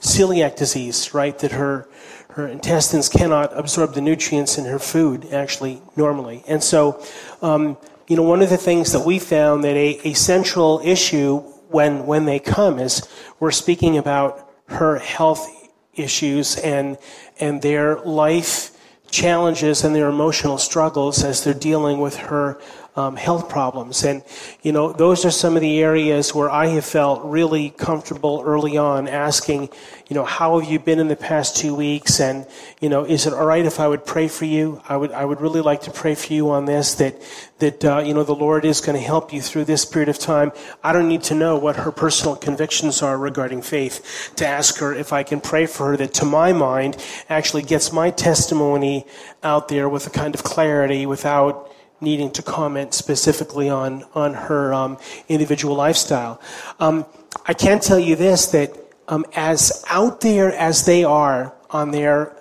Celiac disease, right? That her her intestines cannot absorb the nutrients in her food actually normally. And so, um, you know, one of the things that we found that a, a central issue when when they come is we're speaking about her health issues and and their life challenges and their emotional struggles as they're dealing with her um, health problems. And, you know, those are some of the areas where I have felt really comfortable early on asking, you know, how have you been in the past two weeks? And, you know, is it all right if I would pray for you? I would, I would really like to pray for you on this, that, that, uh, you know, the Lord is going to help you through this period of time. I don't need to know what her personal convictions are regarding faith to ask her if I can pray for her that to my mind actually gets my testimony out there with a kind of clarity without, needing to comment specifically on on her um, individual lifestyle. Um, I can tell you this that um, as out there as they are on their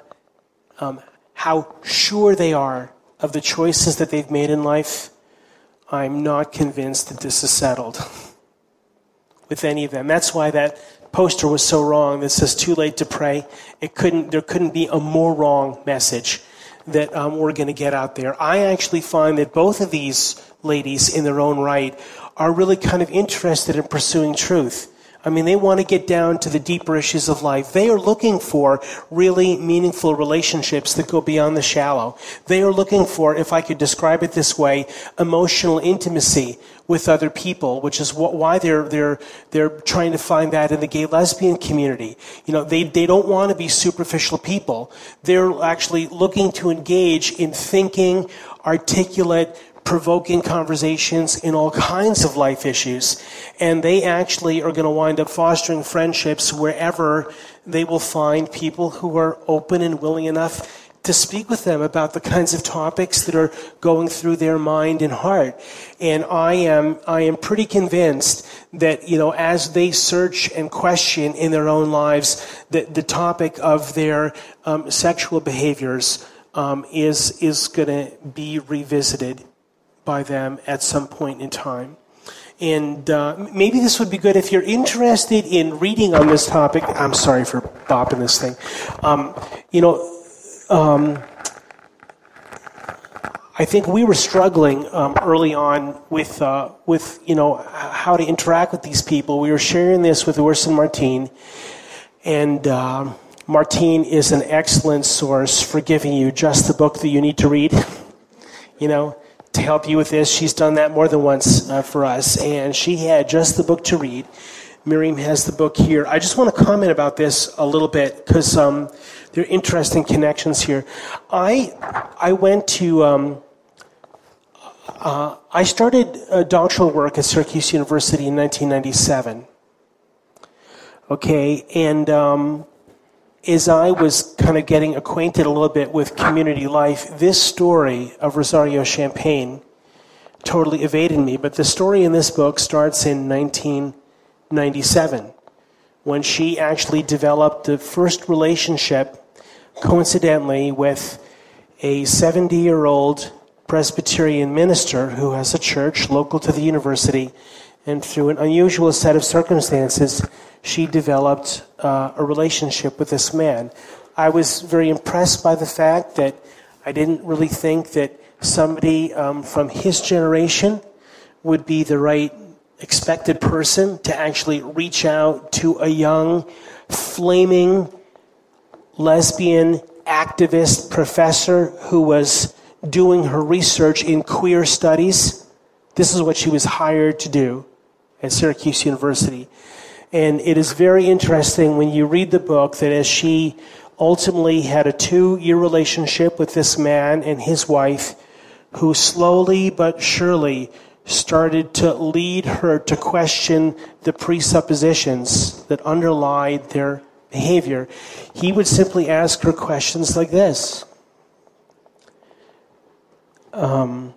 um, how sure they are of the choices that they've made in life, I'm not convinced that this is settled with any of them. That's why that poster was so wrong that says too late to pray. It couldn't there couldn't be a more wrong message that um, we're going to get out there. I actually find that both of these ladies, in their own right, are really kind of interested in pursuing truth. I mean, they want to get down to the deeper issues of life. They are looking for really meaningful relationships that go beyond the shallow. They are looking for, if I could describe it this way, emotional intimacy with other people, which is why they're, they're, they're trying to find that in the gay lesbian community. You know, they, they don't want to be superficial people. They're actually looking to engage in thinking, articulate, provoking conversations in all kinds of life issues. And they actually are going to wind up fostering friendships wherever they will find people who are open and willing enough to speak with them about the kinds of topics that are going through their mind and heart. And I am, I am pretty convinced that, you know, as they search and question in their own lives, that the topic of their um, sexual behaviors um, is, is going to be revisited by them at some point in time. And uh, maybe this would be good if you're interested in reading on this topic. I'm sorry for bopping this thing. Um, you know, um, I think we were struggling um, early on with uh, with you know how to interact with these people. We were sharing this with Urs and Martine, and uh, Martine is an excellent source for giving you just the book that you need to read. You know, to help you with this. She's done that more than once uh, for us, and she had just the book to read. Miriam has the book here. I just want to comment about this a little bit because um, there are interesting connections here. I I went to um, uh, I started uh, doctoral work at Syracuse University in 1997. Okay, and um, as I was kind of getting acquainted a little bit with community life, this story of Rosaria Champagne totally evaded me. But the story in this book starts in 1997 when she actually developed the first relationship, coincidentally, with a 70 year old Presbyterian minister who has a church local to the university. And through an unusual set of circumstances, she developed uh, a relationship with this man. I was very impressed by the fact that I didn't really think that somebody um, from his generation would be the right expected person to actually reach out to a young, flaming lesbian activist professor who was doing her research in queer studies. This is what she was hired to do at Syracuse University. And it is very interesting when you read the book that as she ultimately had a two year relationship with this man and his wife, who slowly but surely started to lead her to question the presuppositions that underlie their behavior, he would simply ask her questions like this um,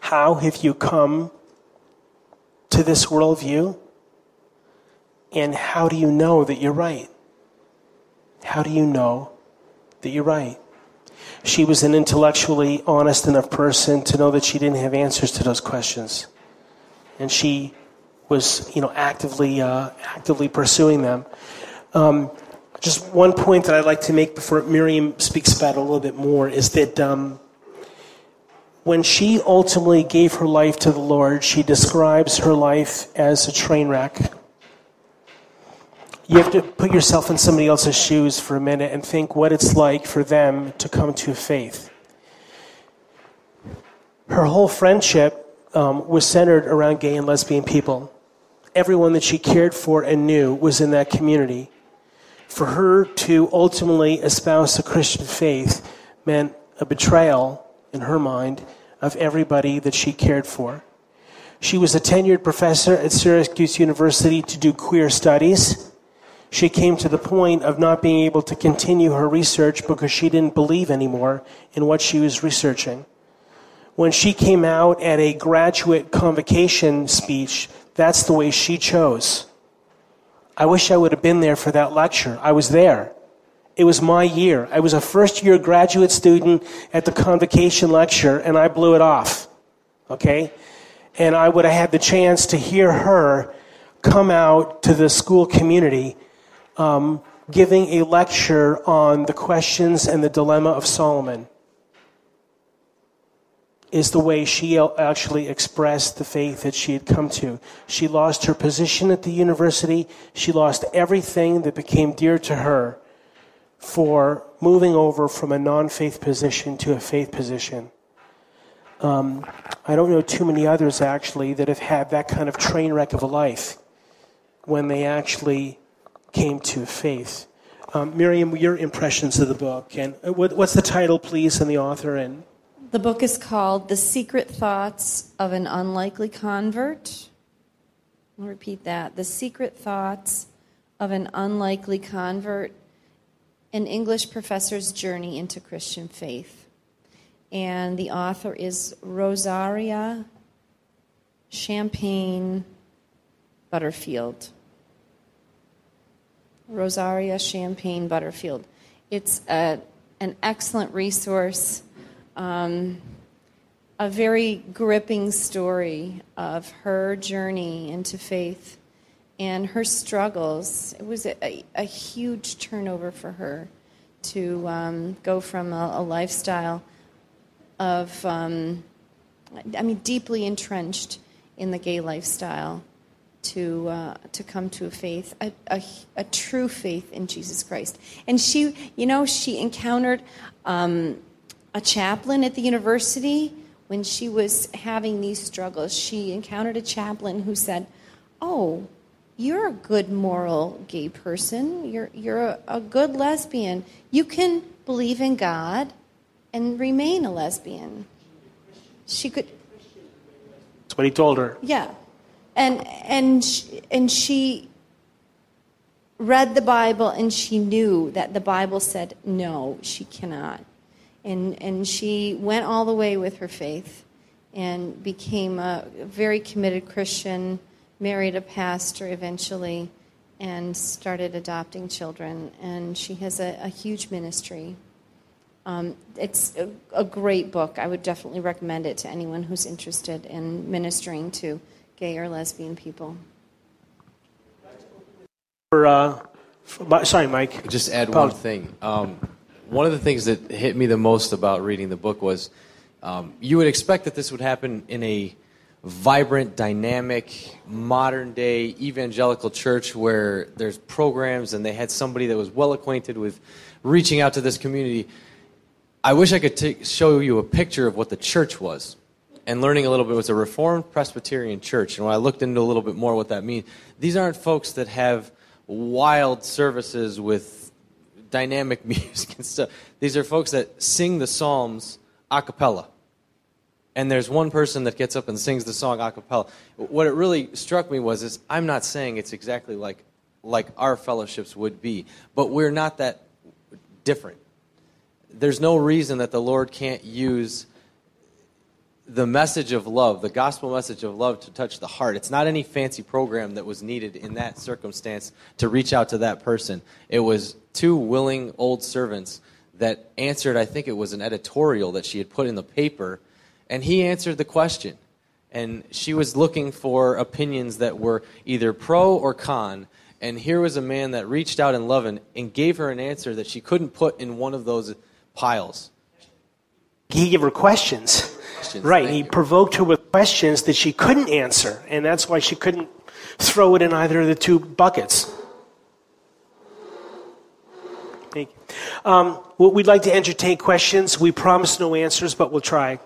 How have you come to this worldview? And how do you know that you're right? How do you know that you're right? She was an intellectually honest enough person to know that she didn't have answers to those questions. And she was, you know, actively, uh, actively pursuing them. Um, just one point that I'd like to make before Miriam speaks about a little bit more is that um, when she ultimately gave her life to the Lord, she describes her life as a train wreck. You have to put yourself in somebody else's shoes for a minute and think what it's like for them to come to faith. Her whole friendship um, was centered around gay and lesbian people. Everyone that she cared for and knew was in that community. For her to ultimately espouse the Christian faith meant a betrayal, in her mind, of everybody that she cared for. She was a tenured professor at Syracuse University to do queer studies she came to the point of not being able to continue her research because she didn't believe anymore in what she was researching. When she came out at a graduate convocation speech, that's the way she chose. I wish I would have been there for that lecture. I was there. It was my year. I was a first year graduate student at the convocation lecture and I blew it off. Okay? And I would have had the chance to hear her come out to the school community um, giving a lecture on the questions and the dilemma of Solomon is the way she actually expressed the faith that she had come to. She lost her position at the university. She lost everything that became dear to her for moving over from a non faith position to a faith position. Um, I don't know too many others actually that have had that kind of train wreck of a life when they actually came to faith. Um, Miriam, your impressions of the book, and what, what's the title, please, and the author? And the book is called "The Secret Thoughts of an Unlikely Convert." I'll repeat that: "The Secret Thoughts of an Unlikely Convert: An English Professor's Journey into Christian Faith." And the author is Rosaria Champagne Butterfield. Rosaria Champagne Butterfield. It's a, an excellent resource, um, a very gripping story of her journey into faith and her struggles. It was a, a huge turnover for her to um, go from a, a, lifestyle of, um, I mean, deeply entrenched in the gay lifestyle to uh, to come to a faith, a, a, a, true faith in Jesus Christ. And she, you know, she encountered um, a chaplain at the university when she was having these struggles. She encountered a chaplain who said, "Oh, you're a good moral gay person. You're you're a, a good lesbian. You can believe in God and remain a lesbian." She could. That's what he told her. Yeah and and she, and she read the Bible and she knew that the Bible said no, she cannot, and and she went all the way with her faith, and became a very committed Christian, married a pastor eventually, and started adopting children, and she has a, a huge ministry. Um, it's a, a great book. I would definitely recommend it to anyone who's interested in ministering to gay or lesbian people. For, uh, for, sorry, Mike. Just add one thing. Um, one of the things that hit me the most about reading the book was um, you would expect that this would happen in a vibrant, dynamic, modern day evangelical church where there's programs and they had somebody that was well acquainted with reaching out to this community. I wish I could t- show you a picture of what the church was and learning a little bit. It was a Reformed Presbyterian church. And when I looked into a little bit more what that means, these aren't folks that have wild services with dynamic music and stuff. These are folks that sing the Psalms a cappella. And there's one person that gets up and sings the song a cappella. What it really struck me was is I'm not saying it's exactly like like our fellowships would be, but we're not that different. There's no reason that the Lord can't use the message of love, the gospel message of love to touch the heart. It's not any fancy program that was needed in that circumstance to reach out to that person. It was two willing old servants that answered, I think it was an editorial that she had put in the paper, and he answered the question. And she was looking for opinions that were either pro or con, And here was a man that reached out in love and, and gave her an answer that she couldn't put in one of those piles. He gave her questions. Questions, Right. He you. provoked her with questions that she couldn't answer, and that's why she couldn't throw it in either of the two buckets. Thank you. Um, we'd like to entertain questions. We promise no answers, but we'll try.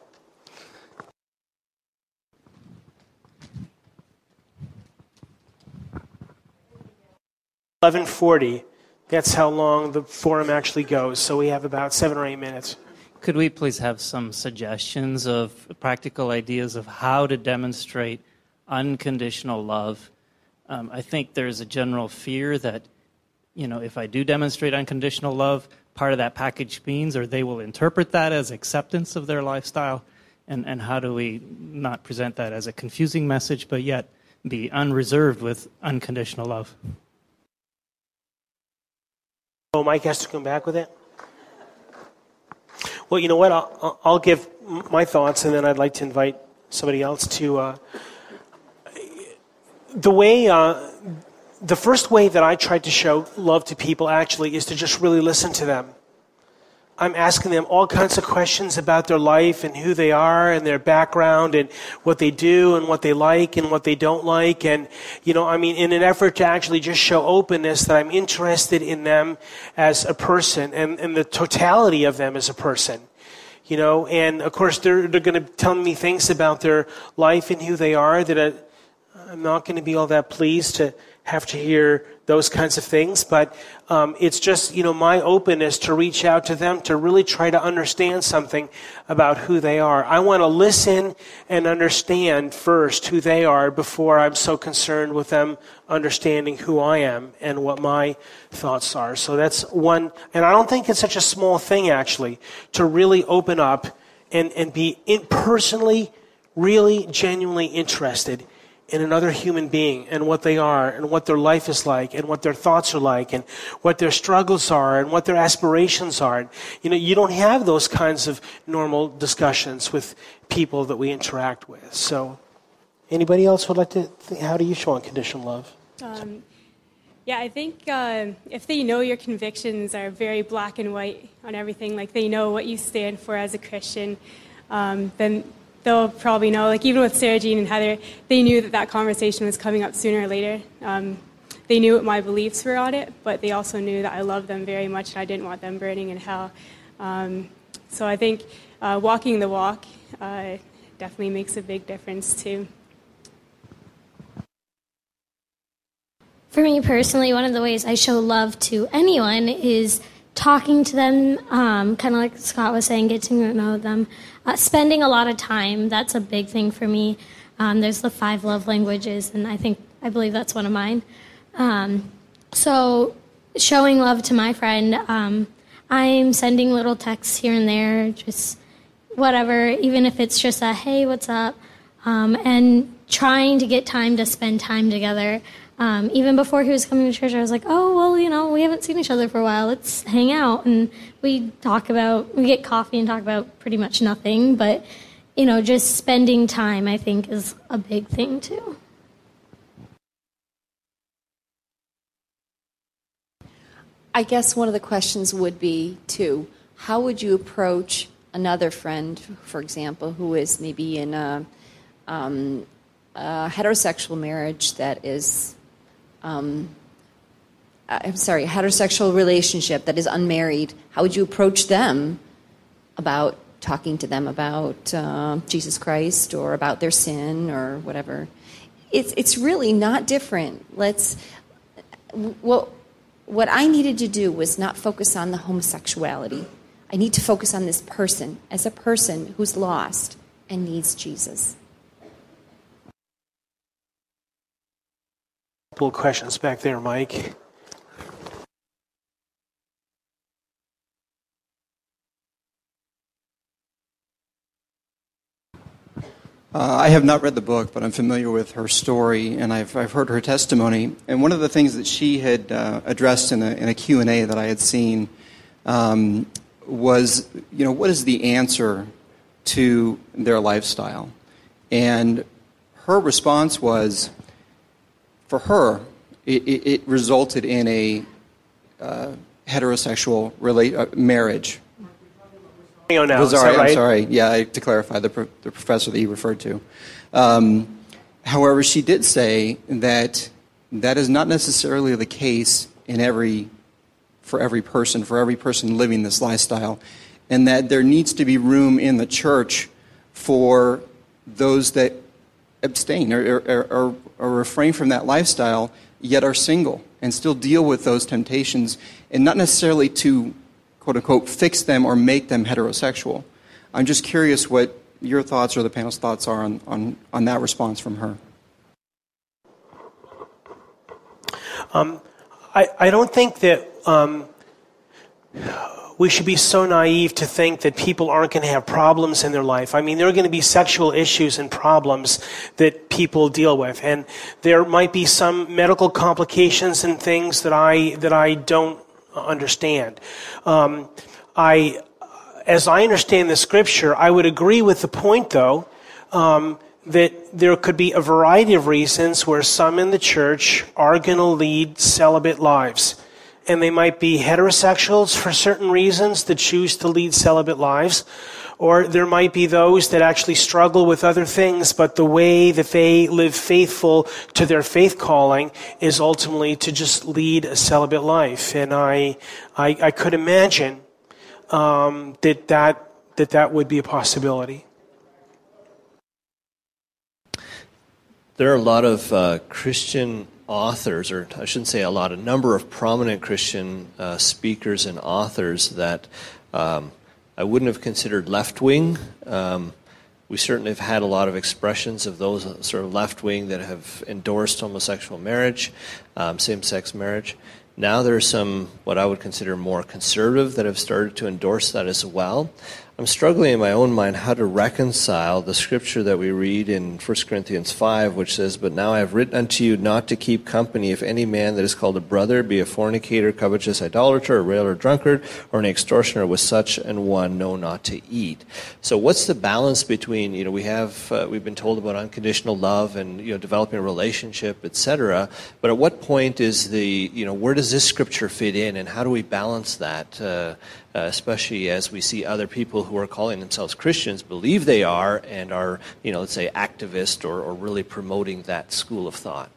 Eleven forty. That's how long the forum actually goes. So we have about seven or eight minutes. Could we please have some suggestions of practical ideas of how to demonstrate unconditional love? Um, I think there's a general fear that, you know, if I do demonstrate unconditional love, part of that package means, or they will interpret that as acceptance of their lifestyle. And, and how do we not present that as a confusing message, but yet be unreserved with unconditional love? Oh, Mike has to come back with it? Well, you know what? I'll, I'll give my thoughts, and then I'd like to invite somebody else to. Uh, the way, uh, the first way that I tried to show love to people actually is to just really listen to them. I'm asking them all kinds of questions about their life and who they are and their background and what they do and what they like and what they don't like. And, you know, I mean, in an effort to actually just show openness that I'm interested in them as a person and, and the totality of them as a person. You know, and of course they're, they're going to tell me things about their life and who they are that I, I'm not going to be all that pleased to have to hear those kinds of things, but um, it's just you know my openness to reach out to them to really try to understand something about who they are. I want to listen and understand first who they are before I'm so concerned with them understanding who I am and what my thoughts are. So that's one, and I don't think it's such a small thing actually to really open up and and be in, personally, really genuinely interested in another human being and what they are and what their life is like and what their thoughts are like and what their struggles are and what their aspirations are. You know, you don't have those kinds of normal discussions with people that we interact with. So, anybody else would like to? Think, how do you show unconditional love? Um, yeah, I think uh, if they know your convictions are very black and white on everything, like they know what you stand for as a Christian, um, then they'll probably know. Like even with Sarah Jean and Heather, they knew that that conversation was coming up sooner or later. Um, they knew what my beliefs were on it, but they also knew that I loved them very much and I didn't want them burning in hell. Um, so I think uh, walking the walk uh, definitely makes a big difference too. For me personally, one of the ways I show love to anyone is talking to them, um, kind of like Scott was saying, getting to know them, uh, spending a lot of time. That's a big thing for me. Um, there's the five love languages, and I think I believe that's one of mine. Um, so, showing love to my friend, um, I'm sending little texts here and there, just whatever, even if it's just a hey, what's up, um, and trying to get time to spend time together. Um, even before he was coming to church, I was like, oh, well, you know, we haven't seen each other for a while. Let's hang out. And we talk about, we get coffee and talk about pretty much nothing. But, you know, just spending time, I think, is a big thing too. I guess one of the questions would be too how would you approach another friend, for example, who is maybe in a, um, a heterosexual marriage that is, um, I'm sorry, heterosexual relationship that is unmarried? How would you approach them about talking to them about uh, Jesus Christ or about their sin or whatever? It's it's really not different. Let's what what I needed to do was not focus on the homosexuality. I need to focus on this person as a person who's lost and needs Jesus. Couple questions back there, Mike. Uh, I have not read the book, but I'm familiar with her story, and I've, I've heard her testimony. And one of the things that she had uh, addressed in a, in a Q&A that I had seen um, was, you know, what is the answer to their lifestyle? And her response was, for her, it, it, it resulted in a uh, heterosexual rela- uh, marriage. Oh, no, right? I'm sorry. Yeah, I, to clarify, the, pro- the professor that you referred to. Um, however, she did say that that is not necessarily the case in every, for every person, for every person living this lifestyle, and that there needs to be room in the church for those that abstain or, or, or, or refrain from that lifestyle, yet are single, and still deal with those temptations, and not necessarily to quote unquote fix them or make them heterosexual. I'm just curious what your thoughts or the panel's thoughts are on, on, on that response from her. Um, I, I don't think that um, we should be so naive to think that people aren't going to have problems in their life. I mean, there are going to be sexual issues and problems that people deal with, and there might be some medical complications and things that I that I don't understand. Um, I, as I understand the scripture, I would agree with the point, though, um, that there could be a variety of reasons where some in the church are going to lead celibate lives. And they might be heterosexuals for certain reasons that choose to lead celibate lives. Or there might be those that actually struggle with other things, but the way that they live faithful to their faith calling is ultimately to just lead a celibate life. And I, I, I could imagine um, that, that, that that would be a possibility. There are a lot of uh, Christian authors, or I shouldn't say a lot, a number of prominent Christian uh, speakers and authors that um, I wouldn't have considered left wing. Um, we certainly have had a lot of expressions of those sort of left wing that have endorsed homosexual marriage, um, same sex marriage. Now there are some, what I would consider more conservative, that have started to endorse that as well. I'm struggling in my own mind how to reconcile the scripture that we read in 1 Corinthians 5, which says, But now I have written unto you not to keep company if any man that is called a brother be a fornicator, covetous, idolater, a railer, drunkard, or an extortioner, with such an one know not to eat. So what's the balance between, you know, we have, uh, we've been told about unconditional love and, you know, developing a relationship, etc. But at what point is the, you know, where does this scripture fit in and how do we balance that? Uh, uh, especially as we see other people who are calling themselves Christians believe they are and are, you know, let's say activist or, or really promoting that school of thought.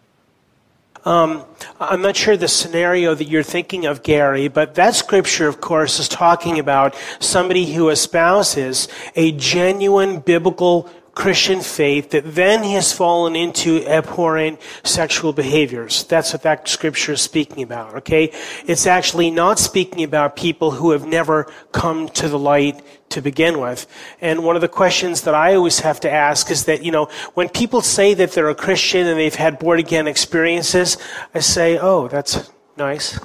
Um, I'm not sure the scenario that you're thinking of, Gary, but that scripture, of course, is talking about somebody who espouses a genuine biblical Christian faith that then he has fallen into abhorrent sexual behaviors. That's what that scripture is speaking about, okay? It's actually not speaking about people who have never come to the light to begin with. And one of the questions that I always have to ask is that, you know, when people say that they're a Christian and they've had born again experiences, I say, oh, that's nice.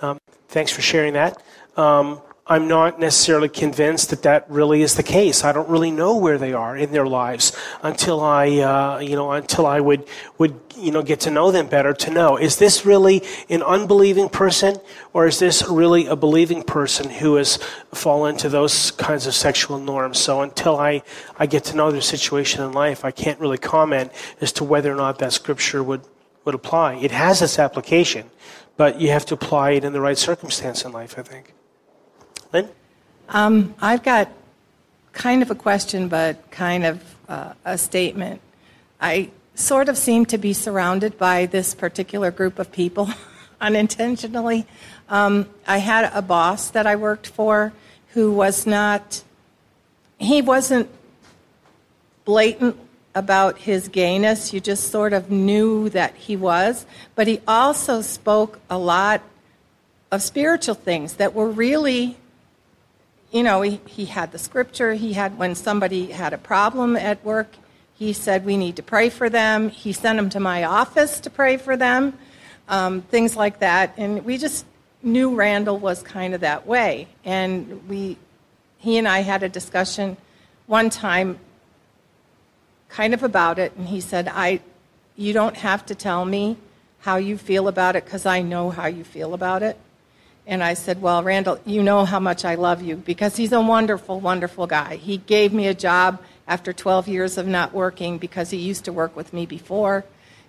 Um, thanks for sharing that. Um, I'm not necessarily convinced that that really is the case. I don't really know where they are in their lives until I, uh, you know, until I would, would, you know, get to know them better to know, is this really an unbelieving person or is this really a believing person who has fallen to those kinds of sexual norms? So until I, I get to know their situation in life, I can't really comment as to whether or not that scripture would, would apply. It has its application, but you have to apply it in the right circumstance in life, I think. Lynn? Um, I've got kind of a question, but kind of uh, a statement. I sort of seem to be surrounded by this particular group of people unintentionally. Um, I had a boss that I worked for who was not, he wasn't blatant about his gayness. You just sort of knew that he was. But he also spoke a lot of spiritual things that were really you know, he, he had the scripture. He had, when somebody had a problem at work, he said, We need to pray for them. He sent them to my office to pray for them, um, things like that. And we just knew Randall was kind of that way. And we, he and I had a discussion one time kind of about it. And he said, I, You don't have to tell me how you feel about it because I know how you feel about it. And I said, Well, Randall, you know how much I love you because he's a wonderful, wonderful guy. He gave me a job after 12 years of not working because he used to work with me before.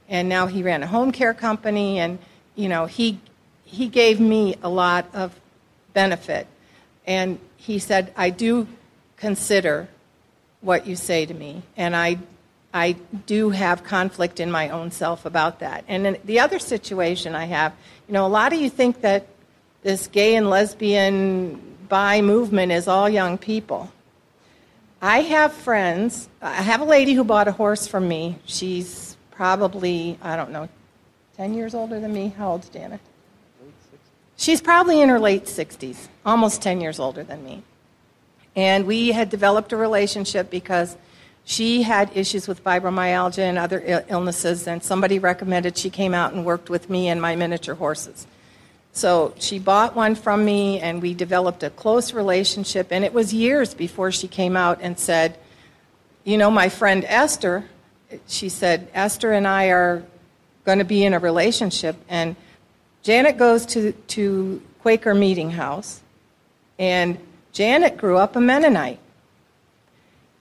and now he ran a home care company, and you know he he gave me a lot of benefit, and he said, "I do consider what you say to me, and I I do have conflict in my own self about that." And the other situation I have, you know, a lot of you think that this gay and lesbian bi movement is all young people. I have friends. I have a lady who bought a horse from me. She's probably, I don't know, 10 years older than me. How old's Janet? She's probably in her late 60s, almost 10 years older than me. And we had developed a relationship because she had issues with fibromyalgia and other illnesses, and somebody recommended she came out and worked with me and my miniature horses. So she bought one from me, and we developed a close relationship. And it was years before she came out and said, You know, my friend Esther, she said, Esther and I are going to be in a relationship. And Janet goes to, to Quaker Meeting House, and Janet grew up a Mennonite.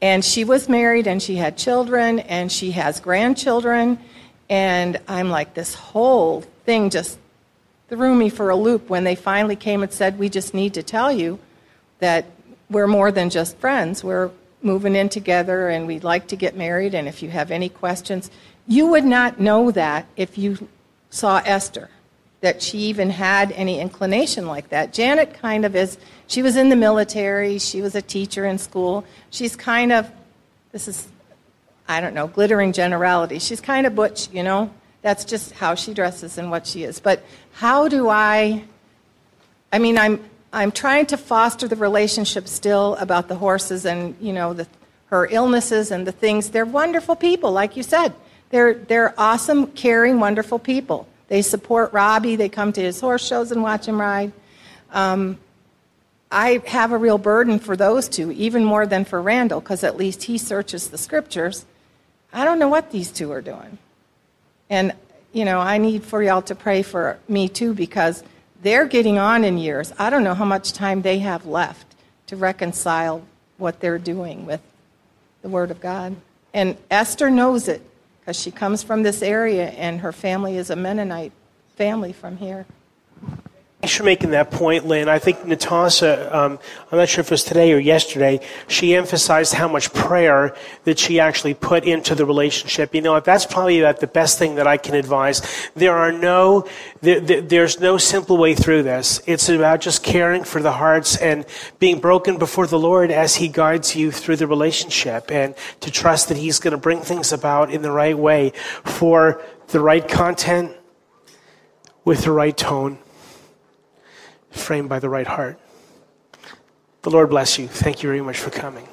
And she was married, and she had children, and she has grandchildren. And I'm like, this whole thing just threw me for a loop when they finally came and said, We just need to tell you that we're more than just friends. We're moving in together and we'd like to get married. And if you have any questions, you would not know that if you saw Esther, that she even had any inclination like that. Janet kind of is, she was in the military, she was a teacher in school. She's kind of, this is, I don't know, glittering generality. She's kind of butch, you know? That's just how she dresses and what she is. But how do I? I mean, I'm I'm trying to foster the relationship still about the horses and you know the, her illnesses and the things. They're wonderful people, like you said. They're they're awesome, caring, wonderful people. They support Robbie. They come to his horse shows and watch him ride. Um, I have a real burden for those two, even more than for Randall, because at least he searches the scriptures. I don't know what these two are doing. And, you know, I need for y'all to pray for me too because they're getting on in years. I don't know how much time they have left to reconcile what they're doing with the Word of God. And Esther knows it because she comes from this area and her family is a Mennonite family from here. Thanks for making that point, Lynn. I think Natasha, um, I'm not sure if it was today or yesterday, she emphasized how much prayer that she actually put into the relationship. You know, that's probably about the best thing that I can advise. There are no, there, there's no simple way through this. It's about just caring for the hearts and being broken before the Lord as He guides you through the relationship and to trust that He's going to bring things about in the right way for the right content with the right tone framed by the right heart. The Lord bless you. Thank you very much for coming.